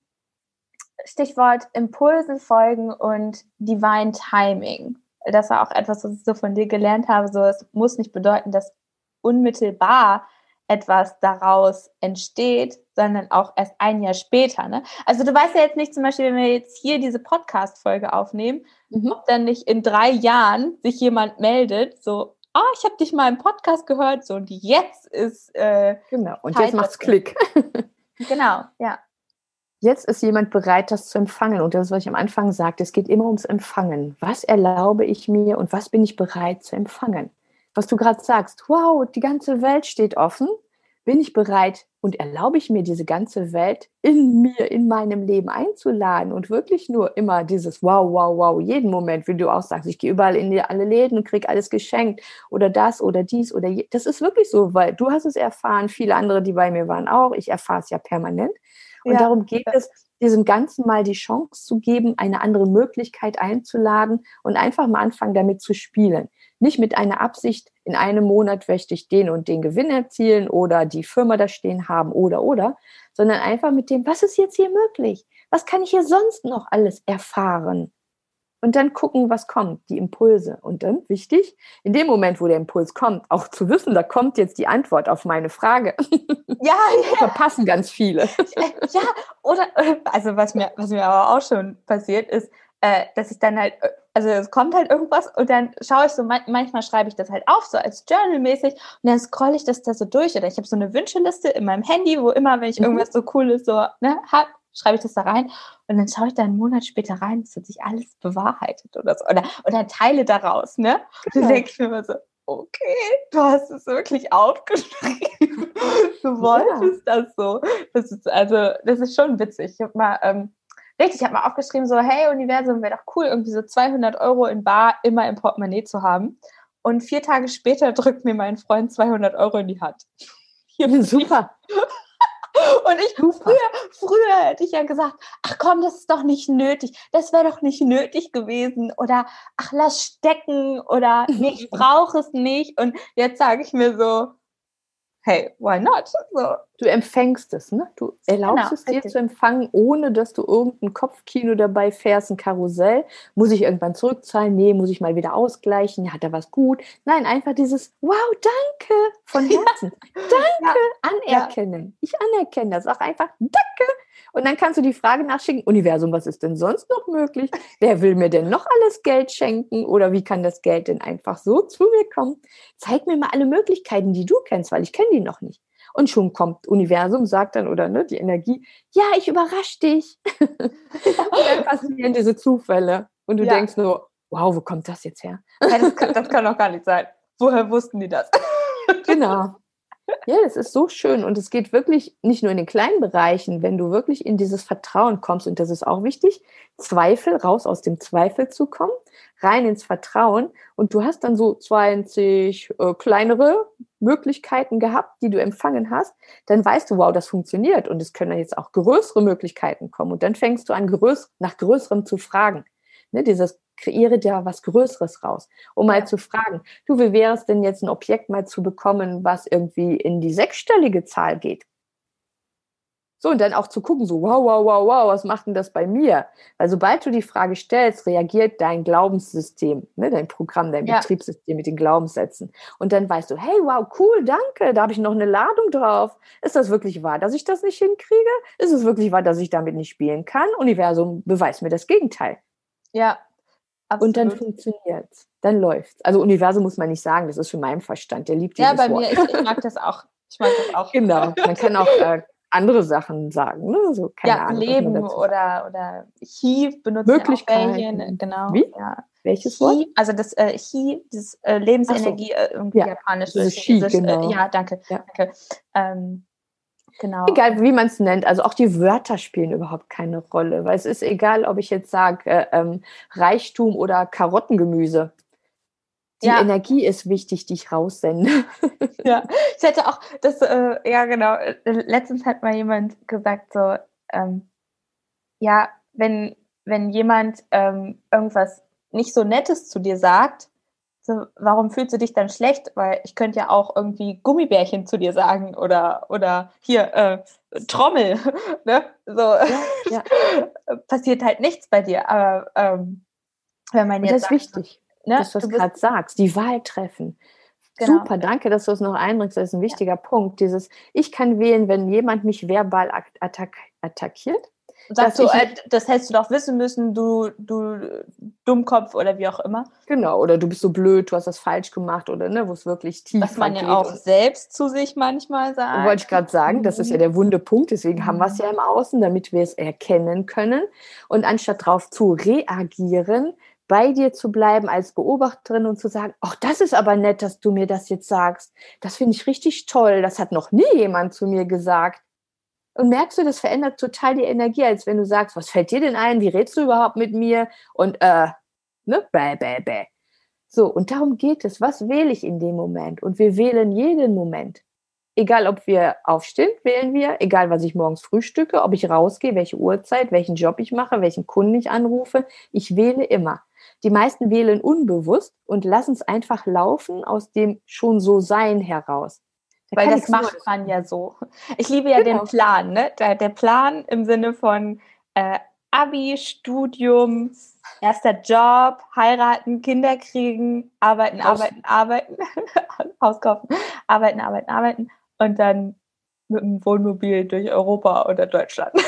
Speaker 1: Stichwort Impulsen folgen und Divine Timing. Das war auch etwas, was ich so von dir gelernt habe. So, es muss nicht bedeuten, dass unmittelbar etwas daraus entsteht, sondern auch erst ein Jahr später. Ne? Also du weißt ja jetzt nicht zum Beispiel, wenn wir jetzt hier diese Podcast-Folge aufnehmen, mhm. ob dann nicht in drei Jahren sich jemand meldet, so, ah, oh, ich habe dich mal im Podcast gehört, so und jetzt ist
Speaker 2: äh, genau und Zeit jetzt macht's Klick.
Speaker 1: genau, ja.
Speaker 2: Jetzt ist jemand bereit, das zu empfangen. Und das, was ich am Anfang sagte, es geht immer ums Empfangen. Was erlaube ich mir und was bin ich bereit zu empfangen? Was du gerade sagst, wow, die ganze Welt steht offen bin ich bereit, und erlaube ich mir, diese ganze Welt in mir, in meinem Leben einzuladen und wirklich nur immer dieses Wow, wow, wow, jeden Moment, wie du auch sagst, ich gehe überall in alle Läden und kriege alles geschenkt oder das oder dies oder je. das ist wirklich so, weil du hast es erfahren, viele andere, die bei mir waren auch, ich erfahre es ja permanent und ja. darum geht es, diesem Ganzen mal die Chance zu geben, eine andere Möglichkeit einzuladen und einfach mal anfangen, damit zu spielen. Nicht mit einer Absicht, in einem Monat möchte ich den und den Gewinn erzielen oder die Firma da stehen haben oder oder, sondern einfach mit dem, was ist jetzt hier möglich? Was kann ich hier sonst noch alles erfahren? Und dann gucken, was kommt, die Impulse. Und dann, wichtig, in dem Moment, wo der Impuls kommt, auch zu wissen, da kommt jetzt die Antwort auf meine Frage. *laughs*
Speaker 1: Ja, *laughs* ja.
Speaker 2: Verpassen ganz viele.
Speaker 1: Ja, oder, also was mir, was mir aber auch schon passiert ist, äh, dass ich dann halt also es kommt halt irgendwas und dann schaue ich so, manchmal schreibe ich das halt auf, so als Journal-mäßig und dann scrolle ich das da so durch oder ich habe so eine Wünscheliste in meinem Handy, wo immer, wenn ich mhm. irgendwas so Cooles so ne, hab, schreibe ich das da rein und dann schaue ich da einen Monat später rein, es hat sich alles bewahrheitet oder so oder, oder Teile daraus, ne? Und dann denke ich mir immer so, okay, du hast es wirklich aufgeschrieben. *laughs* Du wolltest ja. das so. Das ist also, das ist schon witzig. Ich habe mal ähm, Richtig, ich habe mal aufgeschrieben, so, hey Universum, wäre doch cool, irgendwie so 200 Euro in Bar immer im Portemonnaie zu haben. Und vier Tage später drückt mir mein Freund 200 Euro in die Hand. *laughs*
Speaker 2: Hier Super.
Speaker 1: Und ich, früher, früher hätte ich ja gesagt, ach komm, das ist doch nicht nötig, das wäre doch nicht nötig gewesen. Oder ach, lass stecken. Oder nee, ich *laughs* brauche es nicht. Und jetzt sage ich mir so, hey, why not? So.
Speaker 2: Du empfängst es, ne? Du erlaubst genau, es dir richtig. zu empfangen, ohne dass du irgendein Kopfkino dabei fährst, ein Karussell. Muss ich irgendwann zurückzahlen? Nee, muss ich mal wieder ausgleichen? Hat er was gut? Nein, einfach dieses Wow, danke von *laughs* Herzen. danke, ja. anerkennen. Ich anerkenne das. Auch einfach Danke. Und dann kannst du die Frage nachschicken, Universum, was ist denn sonst noch möglich? Wer will mir denn noch alles Geld schenken? Oder wie kann das Geld denn einfach so zu mir kommen? Zeig mir mal alle Möglichkeiten, die du kennst, weil ich kenne die noch nicht. Und schon kommt Universum, sagt dann, oder ne, die Energie, ja, ich überrasche dich. *laughs* und dann passieren diese Zufälle. Und du ja. denkst nur, wow, wo kommt das jetzt her?
Speaker 1: das, kann, das kann doch gar nicht sein. Woher wussten die das?
Speaker 2: genau. Ja, das ist so schön. Und es geht wirklich nicht nur in den kleinen Bereichen, wenn du wirklich in dieses Vertrauen kommst und das ist auch wichtig, Zweifel, raus aus dem Zweifel zu kommen, rein ins Vertrauen. Und du hast dann so 20 äh, kleinere Möglichkeiten gehabt, die du empfangen hast, dann weißt du, wow, das funktioniert. Und es können jetzt auch größere Möglichkeiten kommen. Und dann fängst du an, größ nach größerem zu fragen. Ne, dieses kreiere dir was Größeres raus, um mal zu fragen, du, wie wäre es denn jetzt ein Objekt mal zu bekommen, was irgendwie in die sechsstellige Zahl geht? So, und dann auch zu gucken, so, wow, wow, wow, wow, was macht denn das bei mir? Weil sobald du die Frage stellst, reagiert dein Glaubenssystem, ne, dein Programm, dein ja. Betriebssystem mit den Glaubenssätzen. Und dann weißt du, hey, wow, cool, danke, da habe ich noch eine Ladung drauf. Ist das wirklich wahr, dass ich das nicht hinkriege? Ist es wirklich wahr, dass ich damit nicht spielen kann? Universum beweist mir das Gegenteil.
Speaker 1: Ja,
Speaker 2: Absolut. Und dann funktioniert es. Dann läuft Also Universum muss man nicht sagen, das ist für meinen Verstand. Der liebt
Speaker 1: Ja, bei Wort. mir, ich, ich, mag das auch. Ich mag das auch.
Speaker 2: Genau. *laughs* Man kann auch äh, andere Sachen sagen. Ne? So,
Speaker 1: keine ja, Ahnung, Leben oder, oder He benutzen
Speaker 2: Möglichkeiten.
Speaker 1: Ja genau.
Speaker 2: Wie? Ja. Welches Wort? He,
Speaker 1: also das äh, He, das äh, Lebensenergie, so. äh, irgendwie
Speaker 2: ja.
Speaker 1: japanisch.
Speaker 2: Das ist She, äh, genau.
Speaker 1: ja, danke. Ja. danke. Ähm, Genau.
Speaker 2: Egal, wie man es nennt. Also auch die Wörter spielen überhaupt keine Rolle, weil es ist egal, ob ich jetzt sage äh, ähm, Reichtum oder Karottengemüse. Die ja. Energie ist wichtig, die ich raussende. *laughs*
Speaker 1: ja, ich hätte auch das, äh, ja genau, letztens hat mal jemand gesagt, so, ähm, ja, wenn, wenn jemand ähm, irgendwas nicht so Nettes zu dir sagt, so, warum fühlst du dich dann schlecht? Weil ich könnte ja auch irgendwie Gummibärchen zu dir sagen oder, oder hier, äh, Trommel. *laughs* ne? So ja, ja. *laughs* passiert halt nichts bei dir. Aber ähm, wenn man jetzt.
Speaker 2: das ist wichtig, ne? dass du das gerade sagst, die Wahl treffen. Genau. Super, danke, dass du es noch einbringst. Das ist ein wichtiger ja. Punkt. Dieses, ich kann wählen, wenn jemand mich verbal attack attackiert
Speaker 1: Sagst du, äh, das hättest du doch wissen müssen, du, du Dummkopf oder wie auch immer.
Speaker 2: Genau, oder du bist so blöd, du hast das falsch gemacht oder ne, wo es wirklich tief
Speaker 1: Was man ja auch selbst zu sich manchmal sagt.
Speaker 2: Wollte ich gerade sagen, das ist ja mhm. der wunde Punkt, deswegen haben wir es ja im Außen, damit wir es erkennen können. Und anstatt darauf zu reagieren, bei dir zu bleiben als Beobachterin und zu sagen, ach, das ist aber nett, dass du mir das jetzt sagst. Das finde ich richtig toll. Das hat noch nie jemand zu mir gesagt. Und merkst du, das verändert total die Energie, als wenn du sagst, was fällt dir denn ein? Wie redest du überhaupt mit mir? Und äh, ne, bäh, bäh, bäh. So, und darum geht es. Was wähle ich in dem Moment? Und wir wählen jeden Moment. Egal, ob wir aufstehen, wählen wir. Egal, was ich morgens frühstücke, ob ich rausgehe, welche Uhrzeit, welchen Job ich mache, welchen Kunden ich anrufe. Ich wähle immer. Die meisten wählen unbewusst und lassen es einfach laufen aus dem schon so Sein heraus.
Speaker 1: Da Weil das macht man ja so. Ich liebe ja genau. den Plan, ne? Der, der, Plan im Sinne von äh, Abi, Studium, erster Job, heiraten, Kinder kriegen, arbeiten, Haus. arbeiten, arbeiten, *laughs* Haus kaufen, arbeiten, arbeiten, arbeiten und dann mit dem Wohnmobil durch Europa oder Deutschland. *laughs*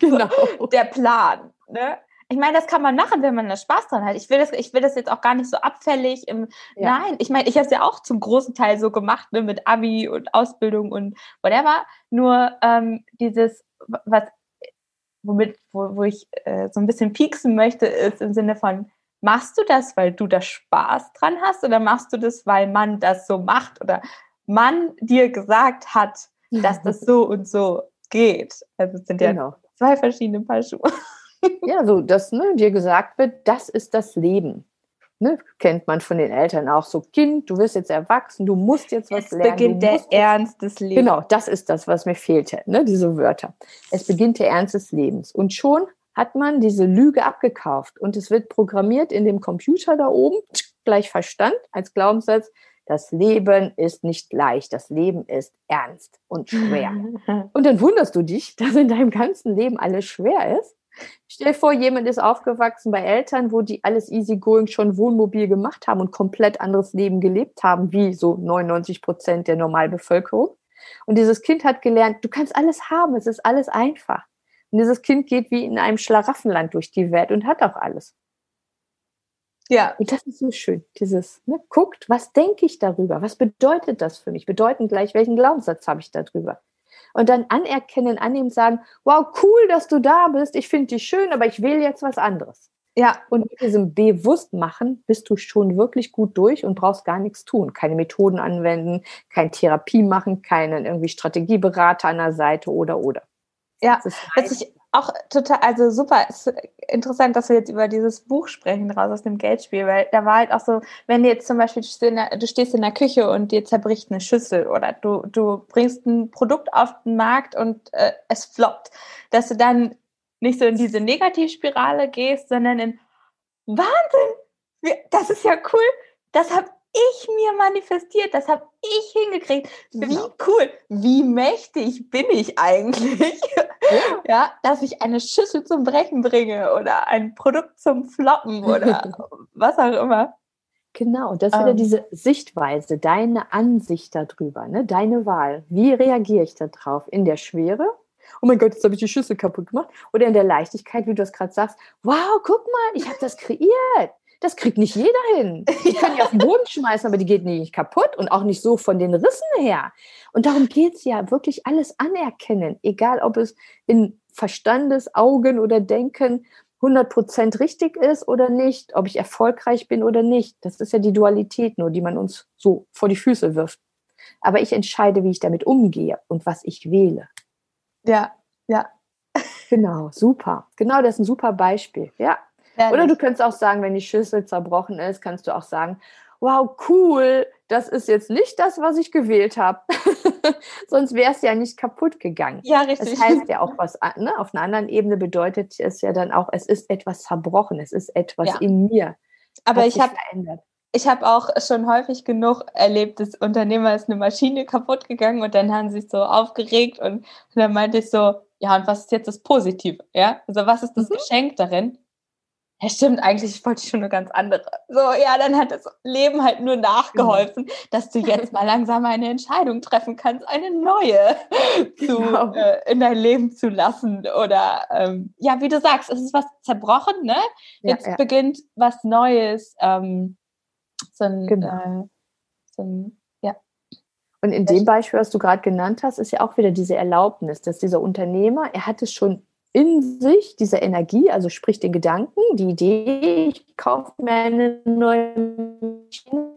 Speaker 1: Genau. Der Plan. Ne? Ich meine, das kann man machen, wenn man da Spaß dran hat. Ich will das, ich will das jetzt auch gar nicht so abfällig. Im, ja. Nein, ich meine, ich habe es ja auch zum großen Teil so gemacht, ne, mit Abi und Ausbildung und whatever. Nur ähm, dieses, was, womit, wo, wo ich äh, so ein bisschen pieksen möchte, ist im Sinne von, machst du das, weil du da Spaß dran hast oder machst du das, weil man das so macht oder man dir gesagt hat, dass das *laughs* so und so geht? Also es sind ja genau. zwei verschiedene Paar Schuhe. *laughs*
Speaker 2: Ja, so, dass ne, dir gesagt wird, das ist das Leben. Ne, kennt man von den Eltern auch so, Kind, du wirst jetzt erwachsen, du musst jetzt was
Speaker 1: es
Speaker 2: lernen.
Speaker 1: Es beginnt der Ernst des Lebens.
Speaker 2: Genau, das ist das, was mir fehlte, ne, diese Wörter. Es beginnt der Ernst des Lebens. Und schon hat man diese Lüge abgekauft und es wird programmiert in dem Computer da oben, gleich Verstand als Glaubenssatz, das Leben ist nicht leicht, das Leben ist ernst und schwer. *laughs* und dann wunderst du dich, dass in deinem ganzen Leben alles schwer ist Stell dir vor, jemand ist aufgewachsen bei Eltern, wo die alles easygoing schon Wohnmobil gemacht haben und komplett anderes Leben gelebt haben, wie so 99 Prozent der Normalbevölkerung. Und dieses Kind hat gelernt, du kannst alles haben, es ist alles einfach. Und dieses Kind geht wie in einem Schlaraffenland durch die Welt und hat auch alles. Ja. Und das ist so schön. Dieses, ne, guckt, was denke ich darüber? Was bedeutet das für mich? Bedeuten gleich, welchen Glaubenssatz habe ich darüber? Und dann anerkennen, annehmen, sagen, wow, cool, dass du da bist, ich finde dich schön, aber ich will jetzt was anderes. Ja, und mit diesem Bewusstmachen bist du schon wirklich gut durch und brauchst gar nichts tun. Keine Methoden anwenden, keine Therapie machen, keinen irgendwie Strategieberater an der Seite oder oder.
Speaker 1: Ja, was ich auch total, also super, ist interessant, dass wir jetzt über dieses Buch sprechen, raus aus dem Geldspiel, weil da war halt auch so, wenn du jetzt zum Beispiel du stehst in der Küche und dir zerbricht eine Schüssel oder du, du bringst ein Produkt auf den Markt und äh, es floppt, dass du dann nicht so in diese Negativspirale gehst, sondern in Wahnsinn, das ist ja cool, das habe ich mir manifestiert, das habe ich hingekriegt. Wie genau. cool, wie mächtig bin ich eigentlich? *laughs* *laughs* Ja. dass ich eine Schüssel zum Brechen bringe oder ein Produkt zum Floppen oder *laughs* was auch immer.
Speaker 2: Genau, das ist wieder ähm. diese Sichtweise, deine Ansicht darüber, ne? deine Wahl. Wie reagiere ich darauf? In der Schwere? Oh mein Gott, jetzt habe ich die Schüssel kaputt gemacht. Oder in der Leichtigkeit, wie du das gerade sagst. Wow, guck mal, ich habe das kreiert. Das kriegt nicht jeder hin. Die *laughs* können die auf den Boden schmeißen, aber die geht nicht kaputt und auch nicht so von den Rissen her. Und darum geht es ja, wirklich alles anerkennen, egal ob es in Verstandes, Augen oder Denken 100% richtig ist oder nicht, ob ich erfolgreich bin oder nicht. Das ist ja die Dualität nur, die man uns so vor die Füße wirft. Aber ich entscheide, wie ich damit umgehe und was ich wähle.
Speaker 1: Ja, ja.
Speaker 2: Genau, super. Genau, das ist ein super Beispiel. Ja, Ehrlich. Oder du könntest auch sagen, wenn die Schüssel zerbrochen ist, kannst du auch sagen, wow, cool, das ist jetzt nicht das, was ich gewählt habe. *laughs* Sonst wäre es ja nicht kaputt gegangen.
Speaker 1: Ja, richtig.
Speaker 2: Das heißt ja auch was, ne? auf einer anderen Ebene bedeutet es ja dann auch, es ist etwas zerbrochen, es ist etwas ja. in mir.
Speaker 1: Aber ich habe ich habe auch schon häufig genug erlebt, das Unternehmer ist eine Maschine kaputt gegangen und dann haben sie sich so aufgeregt und, und dann meinte ich so, ja, und was ist jetzt das Positive? Ja, also was ist das mhm. Geschenk darin? Ja stimmt, eigentlich wollte ich schon eine ganz andere. So, ja, dann hat das Leben halt nur nachgeholfen, genau. dass du jetzt mal langsam eine Entscheidung treffen kannst, eine neue *laughs* zu, genau. äh, in dein Leben zu lassen. Oder ähm, ja, wie du sagst, es ist was zerbrochen, ne? Jetzt ja, ja. beginnt was Neues. Ähm, so ein, genau. äh,
Speaker 2: so ein ja. Und in dem Beispiel, was du gerade genannt hast, ist ja auch wieder diese Erlaubnis, dass dieser Unternehmer, er hat es schon in sich diese Energie, also sprich den Gedanken, die Idee, ich kaufe mir eine neue Maschine,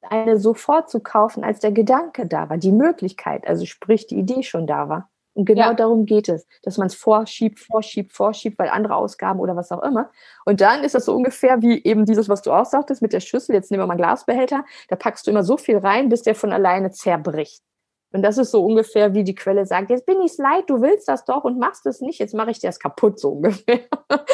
Speaker 2: eine sofort zu kaufen, als der Gedanke da war, die Möglichkeit, also sprich die Idee schon da war. Und genau ja. darum geht es, dass man es vorschiebt, vorschiebt, vorschiebt, weil andere Ausgaben oder was auch immer. Und dann ist das so ungefähr wie eben dieses, was du auch sagtest mit der Schüssel. Jetzt nehmen wir mal einen Glasbehälter. Da packst du immer so viel rein, bis der von alleine zerbricht. Und das ist so ungefähr, wie die Quelle sagt, jetzt bin ich's leid, du willst das doch und machst es nicht, jetzt mache ich dir das kaputt, so ungefähr.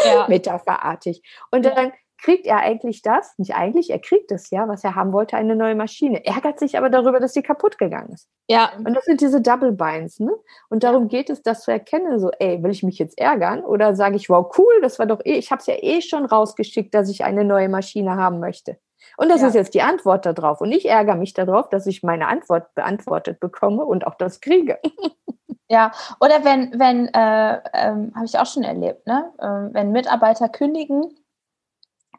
Speaker 2: Ja. *laughs* Metapherartig. Und dann kriegt er eigentlich das, nicht eigentlich, er kriegt es ja, was er haben wollte, eine neue Maschine. Ärgert sich aber darüber, dass sie kaputt gegangen ist.
Speaker 1: Ja.
Speaker 2: Und das sind diese Double Binds, ne? Und darum geht es, das zu erkennen, so, ey, will ich mich jetzt ärgern? Oder sage ich, wow, cool, das war doch eh, ich habe es ja eh schon rausgeschickt, dass ich eine neue Maschine haben möchte. Und das ja. ist jetzt die Antwort darauf. Und ich ärgere mich darauf, dass ich meine Antwort beantwortet bekomme und auch das kriege. *laughs*
Speaker 1: Ja, oder wenn, wenn, äh, ähm, habe ich auch schon erlebt, ne? Ähm, wenn Mitarbeiter kündigen,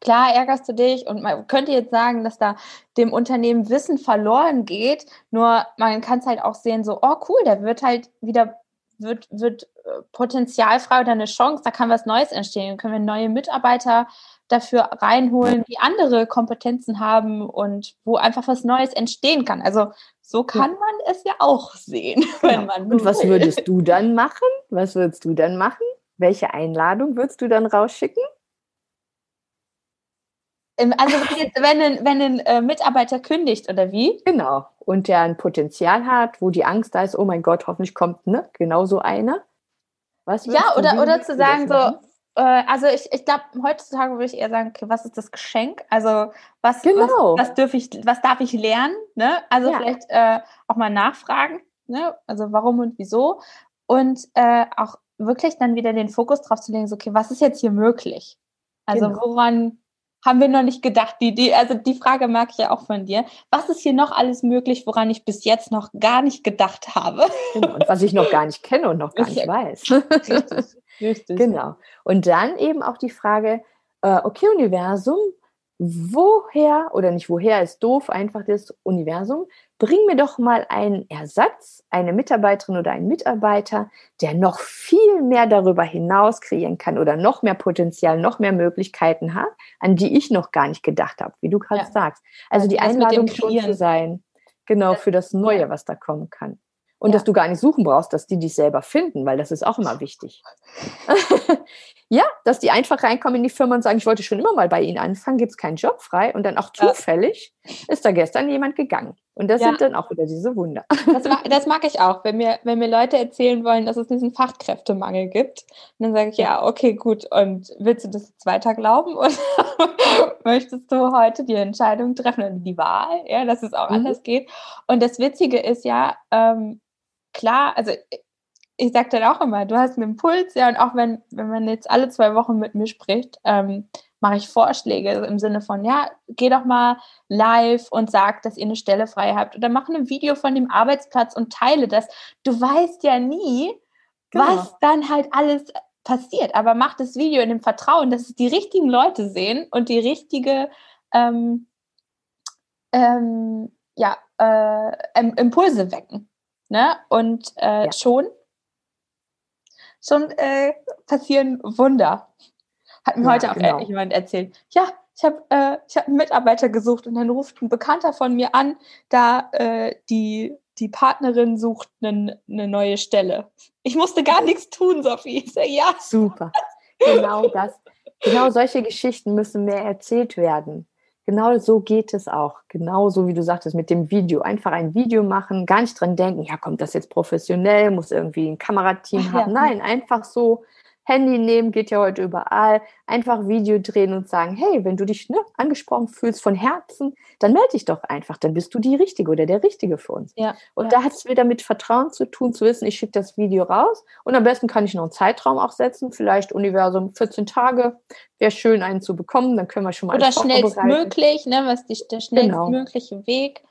Speaker 1: Klar ärgerst du dich und man könnte jetzt sagen, dass da dem Unternehmen Wissen verloren geht, nur man kann es halt auch sehen, so, oh cool, der wird halt wieder, wird, wird äh, potenzialfrei oder eine Chance, da kann was Neues entstehen, können wir neue Mitarbeiter dafür reinholen, die andere Kompetenzen haben und wo einfach was Neues entstehen kann. Also so kann man es ja auch sehen. *laughs*
Speaker 2: Genau. und was würdest du dann machen? Was würdest du dann machen? Welche Einladung würdest du dann rausschicken?
Speaker 1: Also wenn ein, wenn ein äh, Mitarbeiter kündigt oder wie?
Speaker 2: Genau. Und der ein Potenzial hat, wo die Angst da ist, oh mein Gott, hoffentlich kommt ne, genau so einer.
Speaker 1: Was ja, oder, oder zu sagen so, also ich, ich glaube, heutzutage würde ich eher sagen, okay, was ist das Geschenk? Also was, genau. was, was, dürf ich, was darf ich lernen? Ne? Also ja. vielleicht äh, auch mal nachfragen, ne? also warum und wieso. Und äh, auch wirklich dann wieder den Fokus drauf zu legen, so, okay, was ist jetzt hier möglich? Also genau. woran haben wir noch nicht gedacht. Die, die, also die Frage mag ich ja auch von dir. Was ist hier noch alles möglich, woran ich bis jetzt noch gar nicht gedacht habe?
Speaker 2: Genau, und was ich noch gar nicht kenne und noch gar nicht weiß. *laughs* Richtig, richtig. Genau. Und dann eben auch die Frage, äh, okay, Universum, woher, oder nicht woher ist doof, einfach das Universum, bring mir doch mal einen Ersatz, eine Mitarbeiterin oder einen Mitarbeiter, der noch viel mehr darüber hinaus kreieren kann oder noch mehr Potenzial, noch mehr Möglichkeiten hat, an die ich noch gar nicht gedacht habe, wie du gerade ja. sagst. Also die das Einladung schon zu sein, genau für das Neue, was da kommen kann. Und ja. dass du gar nicht suchen brauchst, dass die dich selber finden, weil das ist auch immer wichtig. *laughs* ja, dass die einfach reinkommen in die Firma und sagen, ich wollte schon immer mal bei Ihnen anfangen, gibt es keinen Job frei. Und dann auch zufällig ja. ist da gestern jemand gegangen. Und das ja. sind dann auch wieder diese Wunder.
Speaker 1: Das mag, das mag, ich auch, wenn mir, wenn mir Leute erzählen wollen, dass es diesen Fachkräftemangel gibt. Und dann sage ich, ja, okay, gut. Und willst du das jetzt weiter glauben? Oder *laughs* möchtest du heute die Entscheidung treffen und die Wahl, ja, dass es auch mhm. anders geht? Und das Witzige ist ja, ähm, klar, also ich sage dann auch immer, du hast einen Impuls, ja, und auch wenn, wenn man jetzt alle zwei Wochen mit mir spricht, ähm, mache ich Vorschläge im Sinne von, ja, geh doch mal live und sag, dass ihr eine Stelle frei habt oder mach ein Video von dem Arbeitsplatz und teile das. Du weißt ja nie, genau. was dann halt alles passiert, aber mach das Video in dem Vertrauen, dass es die richtigen Leute sehen und die richtige ähm, ähm, ja, äh, Impulse wecken. Ne? Und äh, ja. schon, schon äh, passieren Wunder. Hat mir ja, heute auch genau. jemand erzählt. Ja, ich habe äh, hab einen Mitarbeiter gesucht und dann ruft ein Bekannter von mir an, da äh, die, die Partnerin sucht eine, eine neue Stelle. Ich musste gar nichts tun, Sophie. Ich sage, ja.
Speaker 2: Super. Genau das. Genau solche Geschichten müssen mehr erzählt werden. Genau so geht es auch. Genau so wie du sagtest mit dem Video. Einfach ein Video machen, gar nicht dran denken, ja, kommt das jetzt professionell, muss irgendwie ein Kamerateam *laughs* Ach, haben. Ja. Nein, einfach so Handy nehmen, geht ja heute überall. Einfach Video drehen und sagen, hey, wenn du dich ne, angesprochen fühlst von Herzen, dann melde dich doch einfach. Dann bist du die Richtige oder der Richtige für uns.
Speaker 1: Ja,
Speaker 2: und
Speaker 1: ja.
Speaker 2: da hat es wieder mit Vertrauen zu tun, zu wissen, ich schicke das Video raus und am besten kann ich noch einen Zeitraum auch setzen, vielleicht Universum 14 Tage. Wäre schön, einen zu bekommen, dann können wir schon mal.
Speaker 1: Oder schnellstmöglich, ne, was die, der genau. schnellstmögliche genau. Weg.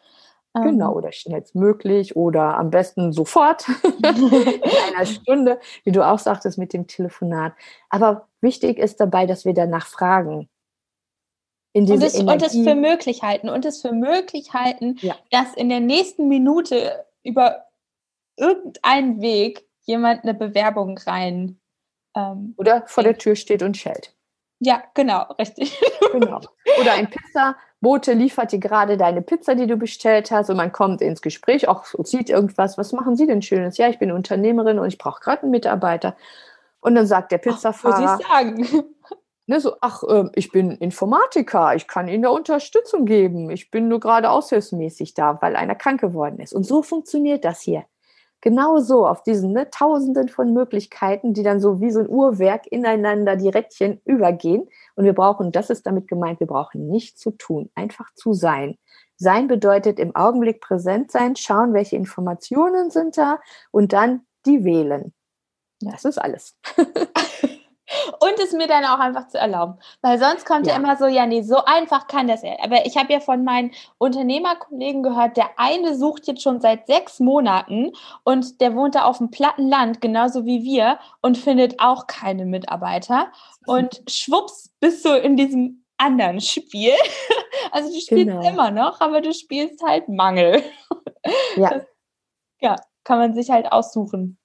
Speaker 2: Genau, ähm. oder schnellstmöglich oder am besten sofort *laughs* in einer *laughs* Stunde, wie du auch sagtest mit dem Telefonat. Aber wichtig ist dabei, dass wir danach fragen.
Speaker 1: und, es, und es für möglich halten und es für möglich halten, ja. dass in der nächsten Minute über irgendeinen Weg jemand eine Bewerbung rein.
Speaker 2: Ähm, Oder vor der Tür steht und schellt.
Speaker 1: Ja, genau, richtig.
Speaker 2: Genau. Oder ein *laughs* Pizzabote liefert dir gerade deine Pizza, die du bestellt hast, und man kommt ins Gespräch, auch sieht irgendwas, was machen Sie denn Schönes? Ja, ich bin Unternehmerin und ich brauche gerade einen Mitarbeiter. Und dann sagt der Pizzafahrer. Ach, sagen. *laughs* Ne, so, ach, äh, ich bin Informatiker, ich kann Ihnen da Unterstützung geben. Ich bin nur gerade aushilfsmäßig da, weil einer krank geworden ist. Und so funktioniert das hier. Genau so, auf diesen ne, Tausenden von Möglichkeiten, die dann so wie so ein Uhrwerk ineinander die Rädchen übergehen. Und wir brauchen, das ist damit gemeint, wir brauchen nichts zu tun, einfach zu sein. Sein bedeutet im Augenblick präsent sein, schauen, welche Informationen sind da und dann die wählen. Das ist alles. *laughs* *laughs*
Speaker 1: und es mir dann auch einfach zu erlauben. Weil sonst kommt ja, ja immer so, ja, nee, so einfach kann das ja. Aber ich habe ja von meinen Unternehmerkollegen gehört, der eine sucht jetzt schon seit sechs Monaten und der wohnt da auf dem platten Land, genauso wie wir, und findet auch keine Mitarbeiter. *laughs* Und schwupps, bist du in diesem anderen Spiel. *laughs* Also du spielst genau. immer noch, aber du spielst halt Mangel. Ja. *laughs* Das, ja, kann man sich halt aussuchen.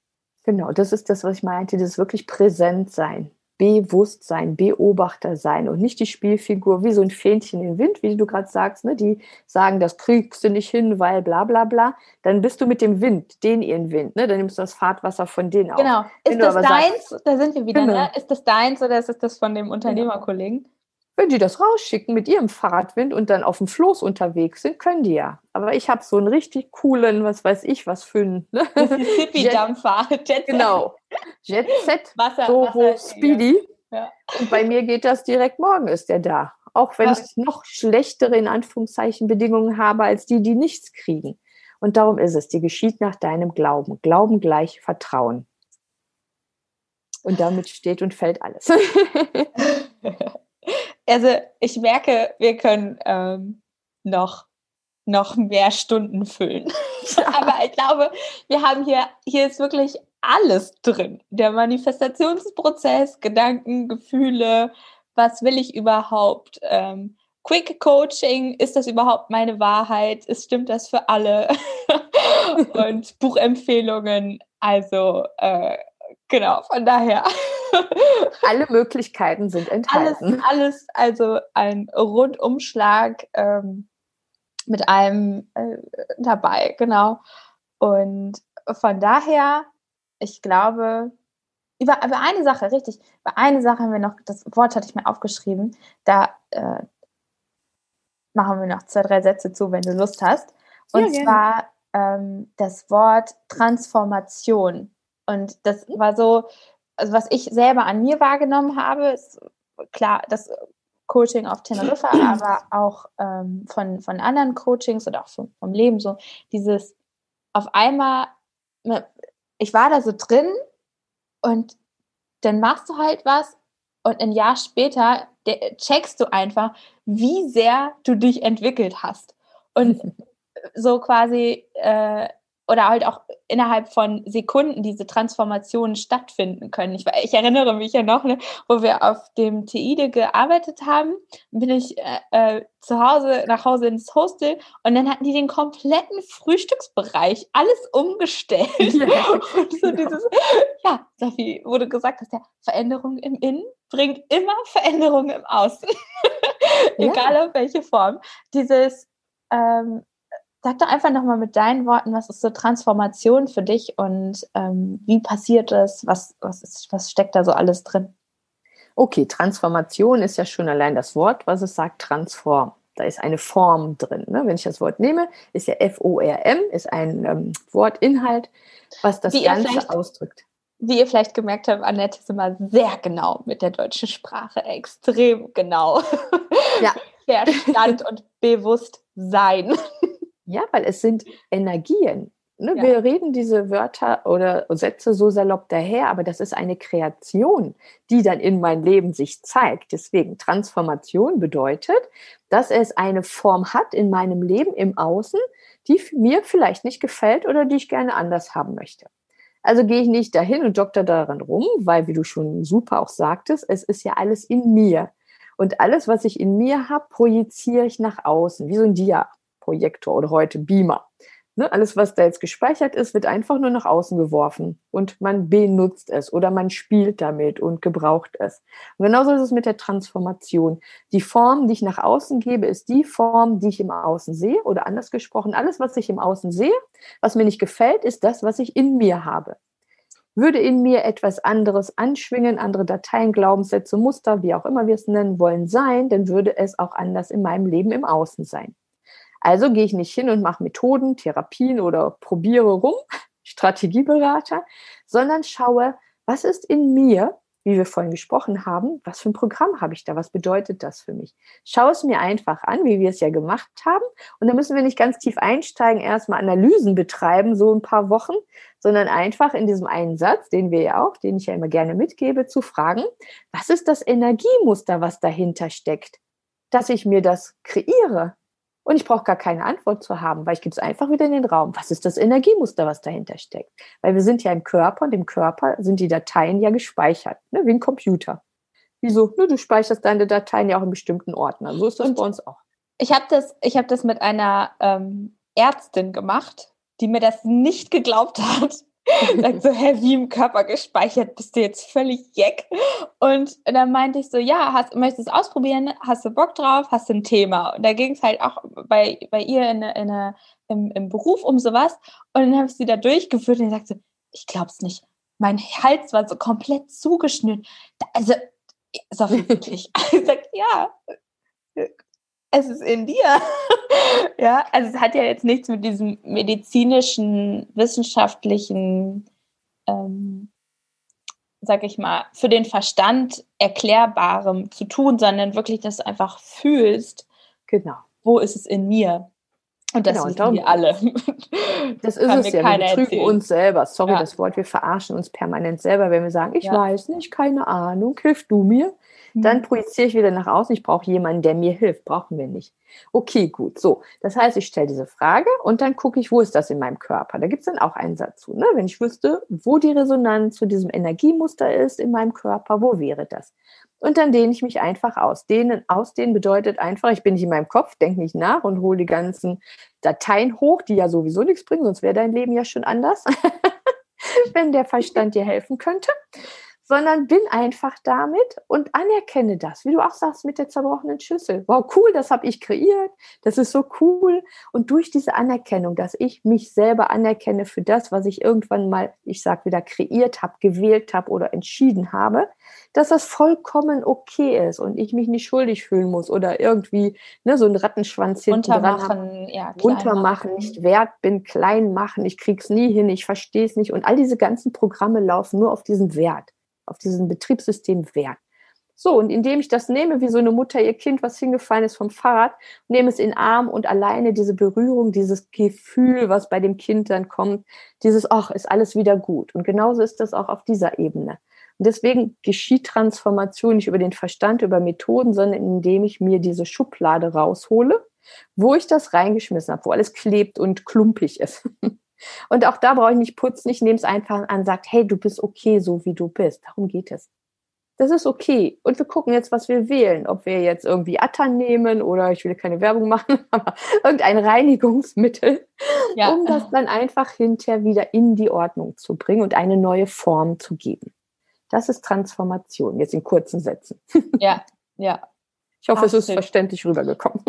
Speaker 2: Genau, das ist das, was ich meinte, das wirklich präsent sein, Bewusstsein, Beobachter sein und nicht die Spielfigur wie so ein Fähnchen im Wind, wie du gerade sagst, ne, die sagen, das kriegst du nicht hin, weil bla bla bla. Dann bist du mit dem Wind, den ihren Wind, ne? dann nimmst du das Fahrtwasser von denen
Speaker 1: auf. Genau. Ist das deins, sagst, da sind wir wieder, genau. ne? Ist das deins oder ist das von dem Unternehmerkollegen?
Speaker 2: Wenn die das rausschicken mit ihrem Fahrradwind und dann auf dem Floß unterwegs sind, können die ja. Aber ich habe so einen richtig coolen, was weiß ich, was für einen ne? *laughs*
Speaker 1: Mississippi-Dampfer.
Speaker 2: Jet genau. Jet Set, Wasser, so Wasser, Speedy. Ja. Und bei mir geht das direkt morgen, ist der da. Auch wenn ja. ich noch schlechtere, in Anführungszeichen, Bedingungen habe als die, die nichts kriegen. Und darum ist es, die geschieht nach deinem Glauben. Glauben gleich Vertrauen. Und damit steht und fällt alles. *laughs* *laughs*
Speaker 1: also ich merke, wir können ähm, noch, noch mehr Stunden füllen. *laughs* Aber ich glaube, wir haben hier, hier ist wirklich alles drin. Der Manifestationsprozess, Gedanken, Gefühle, was will ich überhaupt? Ähm, Quick Coaching, ist das überhaupt meine Wahrheit? Ist, stimmt das für alle? *laughs* Und Buchempfehlungen, also äh, genau, von daher.
Speaker 2: Alle Möglichkeiten sind enthalten.
Speaker 1: Alles, alles also ein Rundumschlag ähm, mit allem äh, dabei, genau. Und von daher, ich glaube, über, über eine Sache, richtig, über eine Sache haben wir noch, das Wort hatte ich mir aufgeschrieben, da äh, machen wir noch zwei, drei Sätze zu, wenn du Lust hast. Und ja, zwar ähm, das Wort Transformation. Und das war so, also was ich selber an mir wahrgenommen habe, ist klar, das Coaching auf Teneriffa, *clears throat* aber auch ähm, von, von anderen Coachings oder auch vom, vom Leben so, dieses auf einmal, ich war da so drin und dann machst du halt was und ein Jahr später checkst du einfach, wie sehr du dich entwickelt hast. Und *laughs* so quasi äh, oder halt auch innerhalb von Sekunden diese Transformationen stattfinden können. Ich, ich erinnere mich ja noch, ne, wo wir auf dem TIDE gearbeitet haben, bin ich äh, äh, zu Hause, nach Hause ins Hostel und dann hatten die den kompletten Frühstücksbereich alles umgestellt. Ja, und so dieses, ja, Sophie, du gesagt hast, ja, Veränderung im Innen bringt immer Veränderung im Außen. *laughs* Egal ja. auf welche Form. Dieses ähm, Sag doch einfach nochmal mit deinen Worten, was ist so Transformation für dich und ähm, wie passiert es? Was, was, ist, was steckt da so alles drin?
Speaker 2: Okay, Transformation ist ja schon allein das Wort, was es sagt, transform. Da ist eine Form drin. Ne? Wenn ich das Wort nehme, ist ja F-O-R-M, ist ein ähm, Wortinhalt, was das wie Ganze ausdrückt.
Speaker 1: Wie ihr vielleicht gemerkt habt, Annette ist immer sehr genau mit der deutschen Sprache, extrem genau. Ja. *laughs* Verstand und Bewusstsein.
Speaker 2: Ja, weil es sind Energien. Ne? Ja. Wir reden diese Wörter oder Sätze so salopp daher, aber das ist eine Kreation, die dann in mein Leben sich zeigt. Deswegen Transformation bedeutet, dass es eine Form hat in meinem Leben im Außen, die mir vielleicht nicht gefällt oder die ich gerne anders haben möchte. Also gehe ich nicht dahin und doktor daran rum, weil, wie du schon super auch sagtest, es ist ja alles in mir. Und alles, was ich in mir habe, projiziere ich nach außen, wie so ein Dia. Projektor oder heute Beamer. Ne? Alles, was da jetzt gespeichert ist, wird einfach nur nach außen geworfen und man benutzt es oder man spielt damit und gebraucht es. Und genauso ist es mit der Transformation. Die Form, die ich nach außen gebe, ist die Form, die ich im Außen sehe oder anders gesprochen, alles, was ich im Außen sehe, was mir nicht gefällt, ist das, was ich in mir habe. Würde in mir etwas anderes anschwingen, andere Dateien, Glaubenssätze, Muster, wie auch immer wir es nennen wollen, sein, dann würde es auch anders in meinem Leben im Außen sein. Also gehe ich nicht hin und mache Methoden, Therapien oder probiere rum, *laughs* Strategieberater, sondern schaue, was ist in mir, wie wir vorhin gesprochen haben, was für ein Programm habe ich da, was bedeutet das für mich? Schau es mir einfach an, wie wir es ja gemacht haben. Und da müssen wir nicht ganz tief einsteigen, erstmal Analysen betreiben, so ein paar Wochen, sondern einfach in diesem einen Satz, den wir ja auch, den ich ja immer gerne mitgebe, zu fragen, was ist das Energiemuster, was dahinter steckt? Dass ich mir das kreiere, und ich brauche gar keine Antwort zu haben, weil ich gebe es einfach wieder in den Raum. Was ist das Energiemuster, was dahinter steckt? Weil wir sind ja im Körper und im Körper sind die Dateien ja gespeichert, ne, wie ein Computer. Wieso? Ne, du speicherst deine Dateien ja auch in bestimmten Ordnern. So ist das und bei uns auch.
Speaker 1: Ich habe das, hab das mit einer ähm, Ärztin gemacht, die mir das nicht geglaubt hat. Sagt so, wie im Körper gespeichert, bist du jetzt völlig jeck? Und dann meinte ich so, ja, hast, möchtest du es ausprobieren? Hast du Bock drauf? Hast du ein Thema? Und da ging es halt auch bei, bei ihr in, in, im, im Beruf um sowas. Und dann habe ich sie da durchgeführt und sagte, ich glaub's nicht. Mein Hals war so komplett zugeschnürt. Also, so wirklich. *laughs* ich sag, ja, es ist in dir. *laughs* ja, also es hat ja jetzt nichts mit diesem medizinischen, wissenschaftlichen, ähm, sag ich mal, für den Verstand erklärbarem zu tun, sondern wirklich, dass du einfach fühlst,
Speaker 2: genau.
Speaker 1: wo ist es in mir? Und das genau, wissen wir alle. *laughs*
Speaker 2: Das ist es ja, wir betrügen uns selber. Sorry, ja. das Wort, wir verarschen uns permanent selber, wenn wir sagen, ich ja. weiß nicht, keine Ahnung, hilf du mir. Dann mhm. projiziere ich wieder nach außen, ich brauche jemanden, der mir hilft. Brauchen wir nicht. Okay, gut. So, das heißt, ich stelle diese Frage und dann gucke ich, wo ist das in meinem Körper? Da gibt es dann auch einen Satz zu. Ne? Wenn ich wüsste, wo die Resonanz zu diesem Energiemuster ist in meinem Körper, wo wäre das? Und dann dehne ich mich einfach aus. Dehnen, ausdehnen bedeutet einfach, ich bin nicht in meinem Kopf, denke nicht nach und hole die ganzen Dateien hoch, die ja sowieso nichts bringen, sonst wäre dein Leben ja schon anders, *laughs* wenn der Verstand dir helfen könnte sondern bin einfach damit und anerkenne das, wie du auch sagst mit der zerbrochenen Schüssel. Wow, cool, das habe ich kreiert, das ist so cool. Und durch diese Anerkennung, dass ich mich selber anerkenne für das, was ich irgendwann mal, ich sag wieder, kreiert habe, gewählt habe oder entschieden habe, dass das vollkommen okay ist und ich mich nicht schuldig fühlen muss oder irgendwie ne, so einen Rattenschwanz hinten
Speaker 1: untermachen, ja,
Speaker 2: untermachen, nicht wert bin, klein machen, ich krieg's nie hin, ich verstehe es nicht und all diese ganzen Programme laufen nur auf diesen Wert auf diesem Betriebssystem Wert. So, und indem ich das nehme, wie so eine Mutter ihr Kind, was hingefallen ist vom Fahrrad, nehme es in den Arm und alleine diese Berührung, dieses Gefühl, was bei dem Kind dann kommt, dieses, ach, ist alles wieder gut. Und genauso ist das auch auf dieser Ebene. Und deswegen geschieht Transformation nicht über den Verstand, über Methoden, sondern indem ich mir diese Schublade raushole, wo ich das reingeschmissen habe, wo alles klebt und klumpig ist. *laughs* Und auch da brauche ich nicht putzen, ich nehme es einfach an, sagt, hey, du bist okay, so wie du bist. Darum geht es. Das ist okay. Und wir gucken jetzt, was wir wählen. Ob wir jetzt irgendwie Atta nehmen oder ich will keine Werbung machen, *laughs* aber irgendein Reinigungsmittel, ja. um das dann einfach hinterher wieder in die Ordnung zu bringen und eine neue Form zu geben. Das ist Transformation, jetzt in kurzen Sätzen.
Speaker 1: Ja, ja.
Speaker 2: Ich hoffe, Ach, es ist verständlich rübergekommen.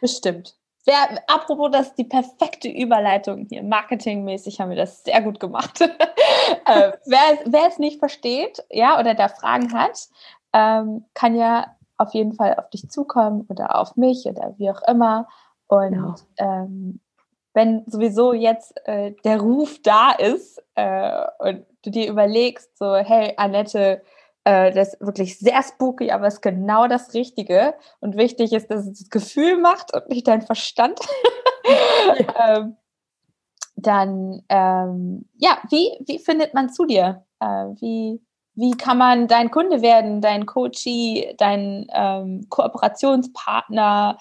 Speaker 1: Bestimmt. Wer, apropos, das ist die perfekte Überleitung hier. Marketingmäßig haben wir das sehr gut gemacht. *laughs* äh, wer, wer, es nicht versteht, ja, oder da Fragen hat, ähm, kann ja auf jeden Fall auf dich zukommen oder auf mich oder wie auch immer. Und ja. ähm, wenn sowieso jetzt äh, der Ruf da ist äh, und du dir überlegst, so, hey, Annette, das ist wirklich sehr spooky, aber ist genau das Richtige. Und wichtig ist, dass es das Gefühl macht und nicht dein Verstand. *laughs* ja. ähm, dann, ähm, ja, wie, wie findet man zu dir? Äh, wie, wie kann man dein Kunde werden, dein Coachie, dein ähm, Kooperationspartner,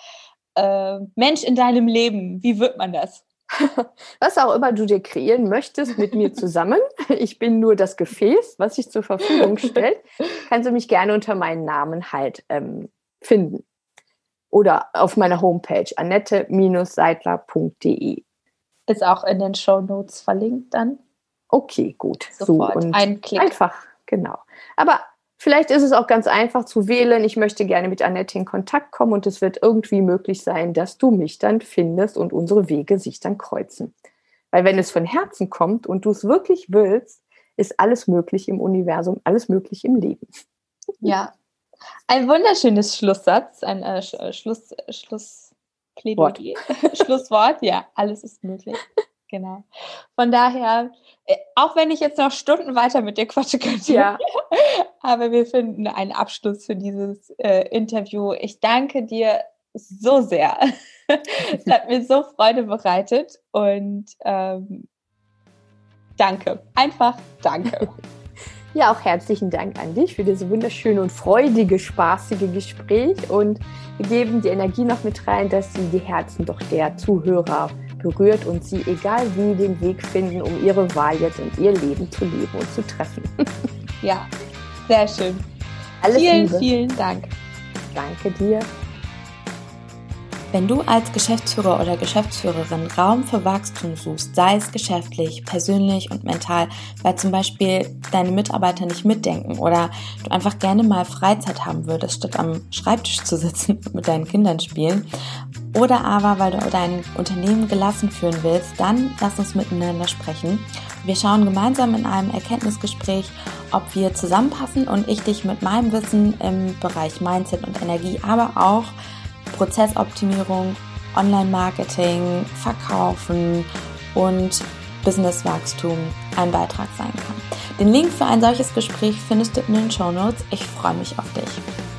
Speaker 1: äh, Mensch in deinem Leben? Wie wird man das? *laughs*
Speaker 2: Was auch immer du dir kreieren möchtest mit mir zusammen. *laughs* Ich bin nur das Gefäß, was sich zur Verfügung stellt. Kannst du mich gerne unter meinen Namen halt ähm, finden. Oder auf meiner Homepage annette-seidler.de.
Speaker 1: Ist auch in den Show Notes verlinkt dann.
Speaker 2: Okay, gut.
Speaker 1: Sofort.
Speaker 2: So, und
Speaker 1: Ein Klick.
Speaker 2: Einfach, genau. Aber vielleicht ist es auch ganz einfach zu wählen. Ich möchte gerne mit Annette in Kontakt kommen und es wird irgendwie möglich sein, dass du mich dann findest und unsere Wege sich dann kreuzen. Weil wenn es von Herzen kommt und du es wirklich willst, ist alles möglich im Universum, alles möglich im Leben.
Speaker 1: Ja. Ein wunderschönes Schlusssatz, ein äh, äh, Schluss, äh, Schlussplädoyer, *laughs* Schlusswort. Ja, alles ist möglich. Genau. Von daher, äh, auch wenn ich jetzt noch Stunden weiter mit dir quatschen könnte,
Speaker 2: Ja. *laughs*
Speaker 1: aber wir finden einen Abschluss für dieses äh, Interview. Ich danke dir so sehr. *laughs* es hat mir so Freude bereitet und ähm, danke. Einfach danke. *laughs*
Speaker 2: Ja, auch herzlichen Dank an dich für dieses wunderschöne und freudige, spaßige Gespräch. Und wir geben die Energie noch mit rein, dass sie die Herzen doch der Zuhörer berührt und sie, egal wie, den Weg finden, um ihre Wahl jetzt und ihr Leben zu leben und zu treffen. *laughs*
Speaker 1: Ja, sehr schön.
Speaker 2: Alles
Speaker 1: vielen,
Speaker 2: Liebe.
Speaker 1: vielen Dank.
Speaker 2: Danke dir.
Speaker 1: Wenn du als Geschäftsführer oder Geschäftsführerin Raum für Wachstum suchst, sei es geschäftlich, persönlich und mental, weil zum Beispiel deine Mitarbeiter nicht mitdenken oder du einfach gerne mal Freizeit haben würdest, statt am Schreibtisch zu sitzen *laughs* und mit deinen Kindern spielen, oder aber weil du dein Unternehmen gelassen führen willst, dann lass uns miteinander sprechen. Wir schauen gemeinsam in einem Erkenntnisgespräch, ob wir zusammenpassen und ich dich mit meinem Wissen im Bereich Mindset und Energie, aber auch Prozessoptimierung, Online-Marketing, Verkaufen und Businesswachstum ein Beitrag sein kann. Den Link für ein solches Gespräch findest du in den Show Notes. Ich freue mich auf dich.